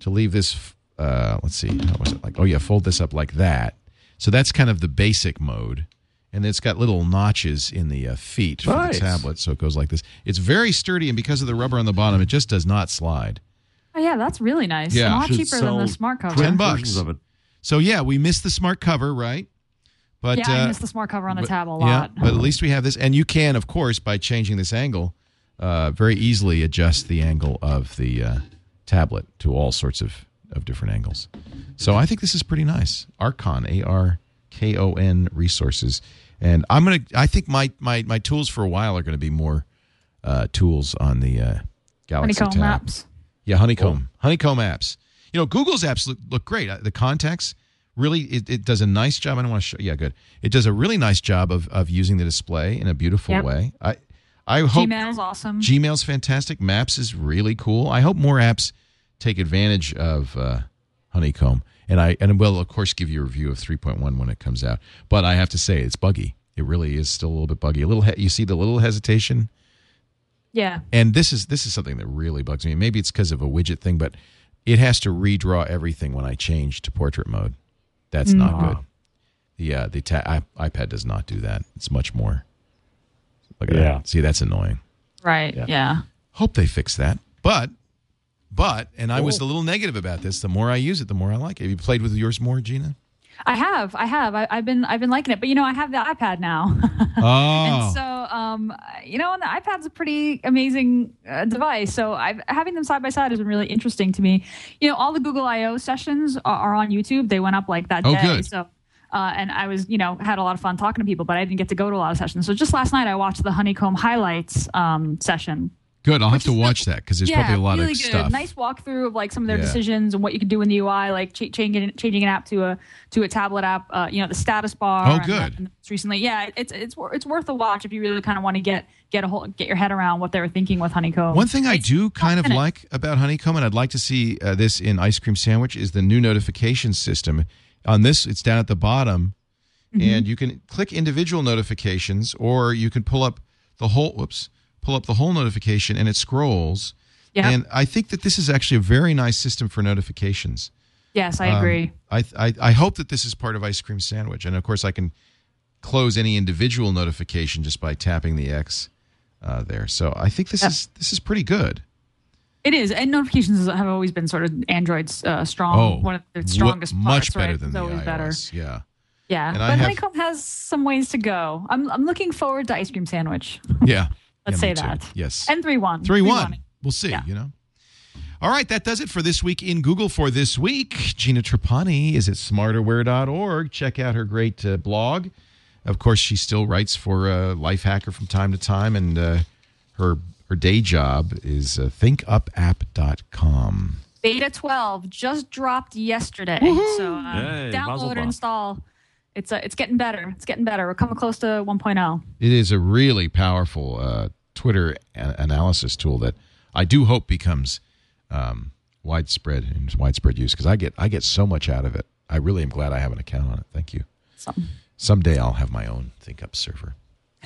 to leave this. Uh, let's see, was it like? Oh yeah, fold this up like that. So that's kind of the basic mode, and it's got little notches in the uh, feet for Nice. the tablet, so it goes like this. It's very sturdy, and because of the rubber on the bottom, it just does not slide. Oh, yeah, that's really nice. Yeah. a lot cheaper than the smart cover. 10 bucks. Of it. So yeah, we missed the smart cover, right? But yeah, uh, I missed the smart cover on the but- tab a Yeah, lot. but at least we have this, and you can, of course, by changing this angle, uh, very easily adjust the angle of the uh, tablet to all sorts of, of different angles. So I think this is pretty nice. Arkon, A R K O N resources, and I'm gonna. I think my my my tools for a while are going to be more uh, tools on the uh, Galaxy Honeycomb tab. maps. Yeah, honeycomb, honeycomb apps. You know, Google's apps look, look great. Uh, The contacts really, it, it does a nice job. I don't want to show. Yeah, good. It does a really nice job of of using the display in a beautiful Yep. way. I I hope Gmail's awesome. Gmail's fantastic. Maps is really cool. I hope more apps take advantage of uh, Honeycomb, and I and will of course give you a review of 3.1 when it comes out. But I have to say it's buggy. It really is still a little bit buggy. A little, he- you see the little hesitation yeah. and this is this is something that really bugs me. Maybe it's because of a widget thing, but it has to redraw everything when I change to portrait mode. That's not good. The uh, the ta- I- iPad does not do that. It's much more. Look at Yeah. that. See, that's annoying. Right. Yeah. Hope they fix that. But but and I was a little negative about this. The more I use it, the more I like it. Have you played with yours more, Gina? I have, I have. I, I've been, I've been liking it, but you know, I have the iPad now, Oh, and so, um, you know, and the iPad's a pretty amazing uh, device. So, I've, having them side by side has been really interesting to me. You know, all the Google I/O sessions are, are on YouTube. They went up like that Oh, day. good. So, uh, and I was, you know, had a lot of fun talking to people, but I didn't get to go to a lot of sessions. So, just last night, I watched the Honeycomb highlights um, session. Good. I'll have to watch that because there's probably a lot really of good. stuff. Nice walkthrough of like some of their Yeah. decisions and what you can do in the UI, like ch- changing changing an app to a to a tablet app. Uh, you know, the status bar. Oh, good. that- and recently, yeah, it's it's it's worth a watch if you really kind of want to get get a whole get your head around what they were thinking with Honeycomb. One thing I It's do kind of like about Honeycomb, and I'd like to see uh, this in Ice Cream Sandwich, is the new notification system. On this, it's down at the bottom, Mm-hmm. and you can click individual notifications, or you can pull up the whole. Whoops, pull up the whole notification, and it scrolls. Yeah. And I think that this is actually a very nice system for notifications. Yes, I Um, agree. I, I I hope that this is part of Ice Cream Sandwich, and of course, I can close any individual notification just by tapping the X uh, there. So I think this is this is pretty good. It is, and notifications have always been sort of Android's uh, strong, Oh, one of wha- strongest much parts, better right? than it's the always iOS. better. Yeah. Yeah, And but have- Honeycomb has some ways to go. I'm I'm looking forward to ice cream sandwich. Yeah. Let's Yeah, say too. that. Yes. And three one. Three one. We'll see. Yeah. You know. All right, that does it for this week in Google for this week. Gina Trapani is at smarterware.org. Check out her great uh, blog. Of course, she still writes for uh, Lifehacker from time to time, and uh, her her day job is uh, thinkupapp.com. Beta 12 just dropped yesterday. So uh, Yay, download and tov. install. It's uh, it's getting better. It's getting better. We're coming close to oh. 1.0. It is a really powerful uh, Twitter a- analysis tool that I do hope becomes um, widespread in widespread use because I get I get so much out of it. I really am glad I have an account on it. Thank you. So, Someday I'll have my own ThinkUp server.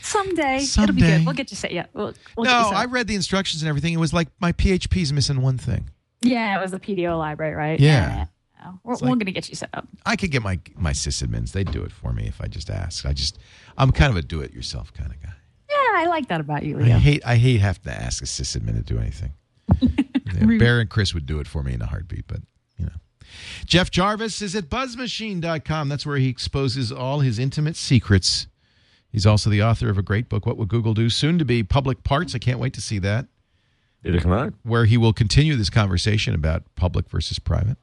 someday, it'll be Someday. good. We'll get you set. Yeah, we'll, we'll No. I read the instructions and everything. It was like my PHP's missing one thing. yeah, it was the PDO library, right? Yeah. Yeah. We're, It's we're going to get you set up. I could get my my sysadmins. They'd do it for me if I just asked. I just I'm kind of a do it yourself kind of guy. Yeah, I like that about you, I hate I hate having to ask a sysadmin to do anything. Yeah, Bear and Chris would do it for me in a heartbeat, but you know. Jeff Jarvis is at buzzmachine.com. That's where he exposes all his intimate secrets. He's also the author of a great book, What Would Google Do? Soon to be public parts. I can't wait to see that, Did it come out? where he will continue this conversation about public versus private.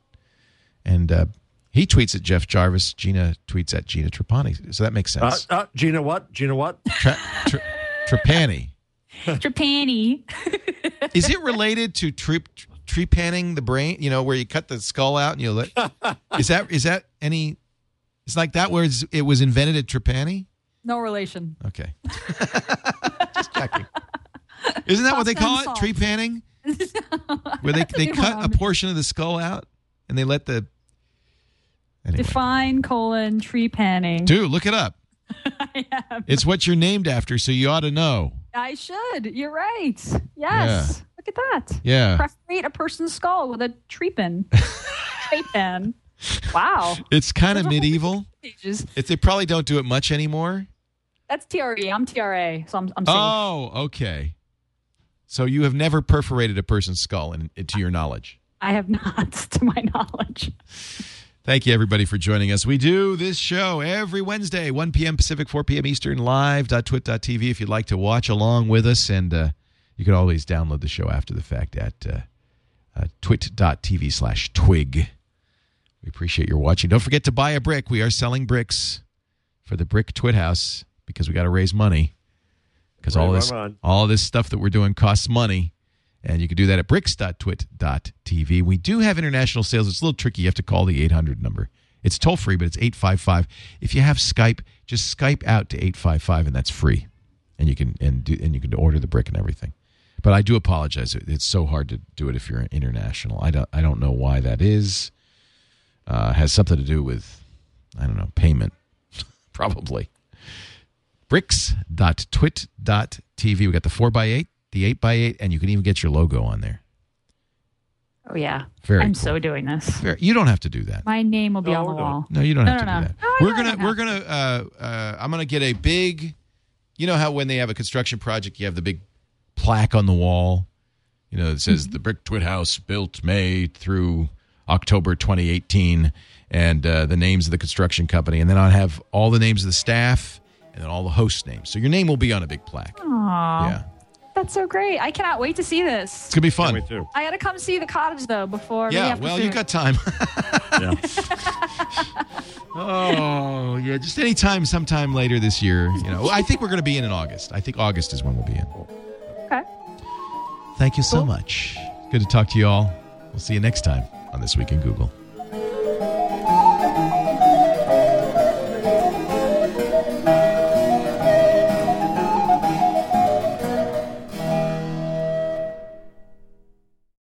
And uh, he tweets at Jeff Jarvis. Gina tweets at Gina Trapani. So that makes Uh, sense. uh, Gina, what? Gina, what? Tra- tra- Trapani. Trapani. Is it related to tree trepanning the brain? You know, where you cut the skull out and you let. is that is that any? It's like that where it's, it was invented at Trapani. No relation. Okay, just checking. Isn't that what they call it? Salt. Trepanning, where they they cut a portion of the skull out and they let the. Anyway, Define colon trepanning. dude, look it up. It's what you're named after, so you ought to know. I should. You're right. Yes. Look at that. Yeah. Perforate a person's skull with a trepan. tree pin. Wow. It's kind of Those are whole medieval. Pages. It's, they probably don't do it much anymore. That's TRE. I'm TRA, so I'm, I'm safe. Oh, okay. So you have never perforated a person's skull, in, to your knowledge. I have not, to my knowledge. Thank you, everybody, for joining us. We do this show every Wednesday, 1 p.m. Pacific, 4 p.m. Eastern, live.twit.tv if you'd like to watch along with us. And uh, you can always download the show after the fact at uh, uh, twit.tv slash twig. We appreciate your watching. Don't forget to buy a brick. We are selling bricks for the Brick Twit House because we got to raise money. Because all Right, this, right, right. all this stuff that we're doing costs money. And you can do that at bricks.twit.tv. We do have international sales. It's a little tricky. You have to call the 800 number. It's toll free, but it's 855. If you have Skype, just Skype out to 855 and that's free. And you can and do, and you can order the brick and everything. But I do apologize. It's so hard to do it if you're international. I don't I don't know why that is. Uh, has something to do with I don't know, payment probably. Bricks.twit.tv. We got the 4x8, the 8x8 and you can even get your logo on there. Oh, yeah. Very I'm cool. so doing this. Fair. You don't have to do that. My name will be No, on the no. wall. No, you don't No, have no, to no. do that. No, we're gonna we're gonna uh, uh, I'm gonna get a big you know how when they have a construction project you have the big plaque on the wall, you know, that says Mm-hmm. the brick twit house built May through October 2018, and uh, the names of the construction company, and then I'll have all the names of the staff and then all the host names. So your name will be on a big plaque. Aw, Yeah, that's so great. I cannot wait to see this. it's gonna be fun. Me too. I got to come see the cottage though before. maybe Yeah, after well, you soon. got time. Yeah. oh, yeah, just anytime, sometime later this year. You know, I think we're going to be in in August. I think August is when we'll be in. Okay. Thank you so much. Good to talk to you all. We'll see you next time on This Week in Google.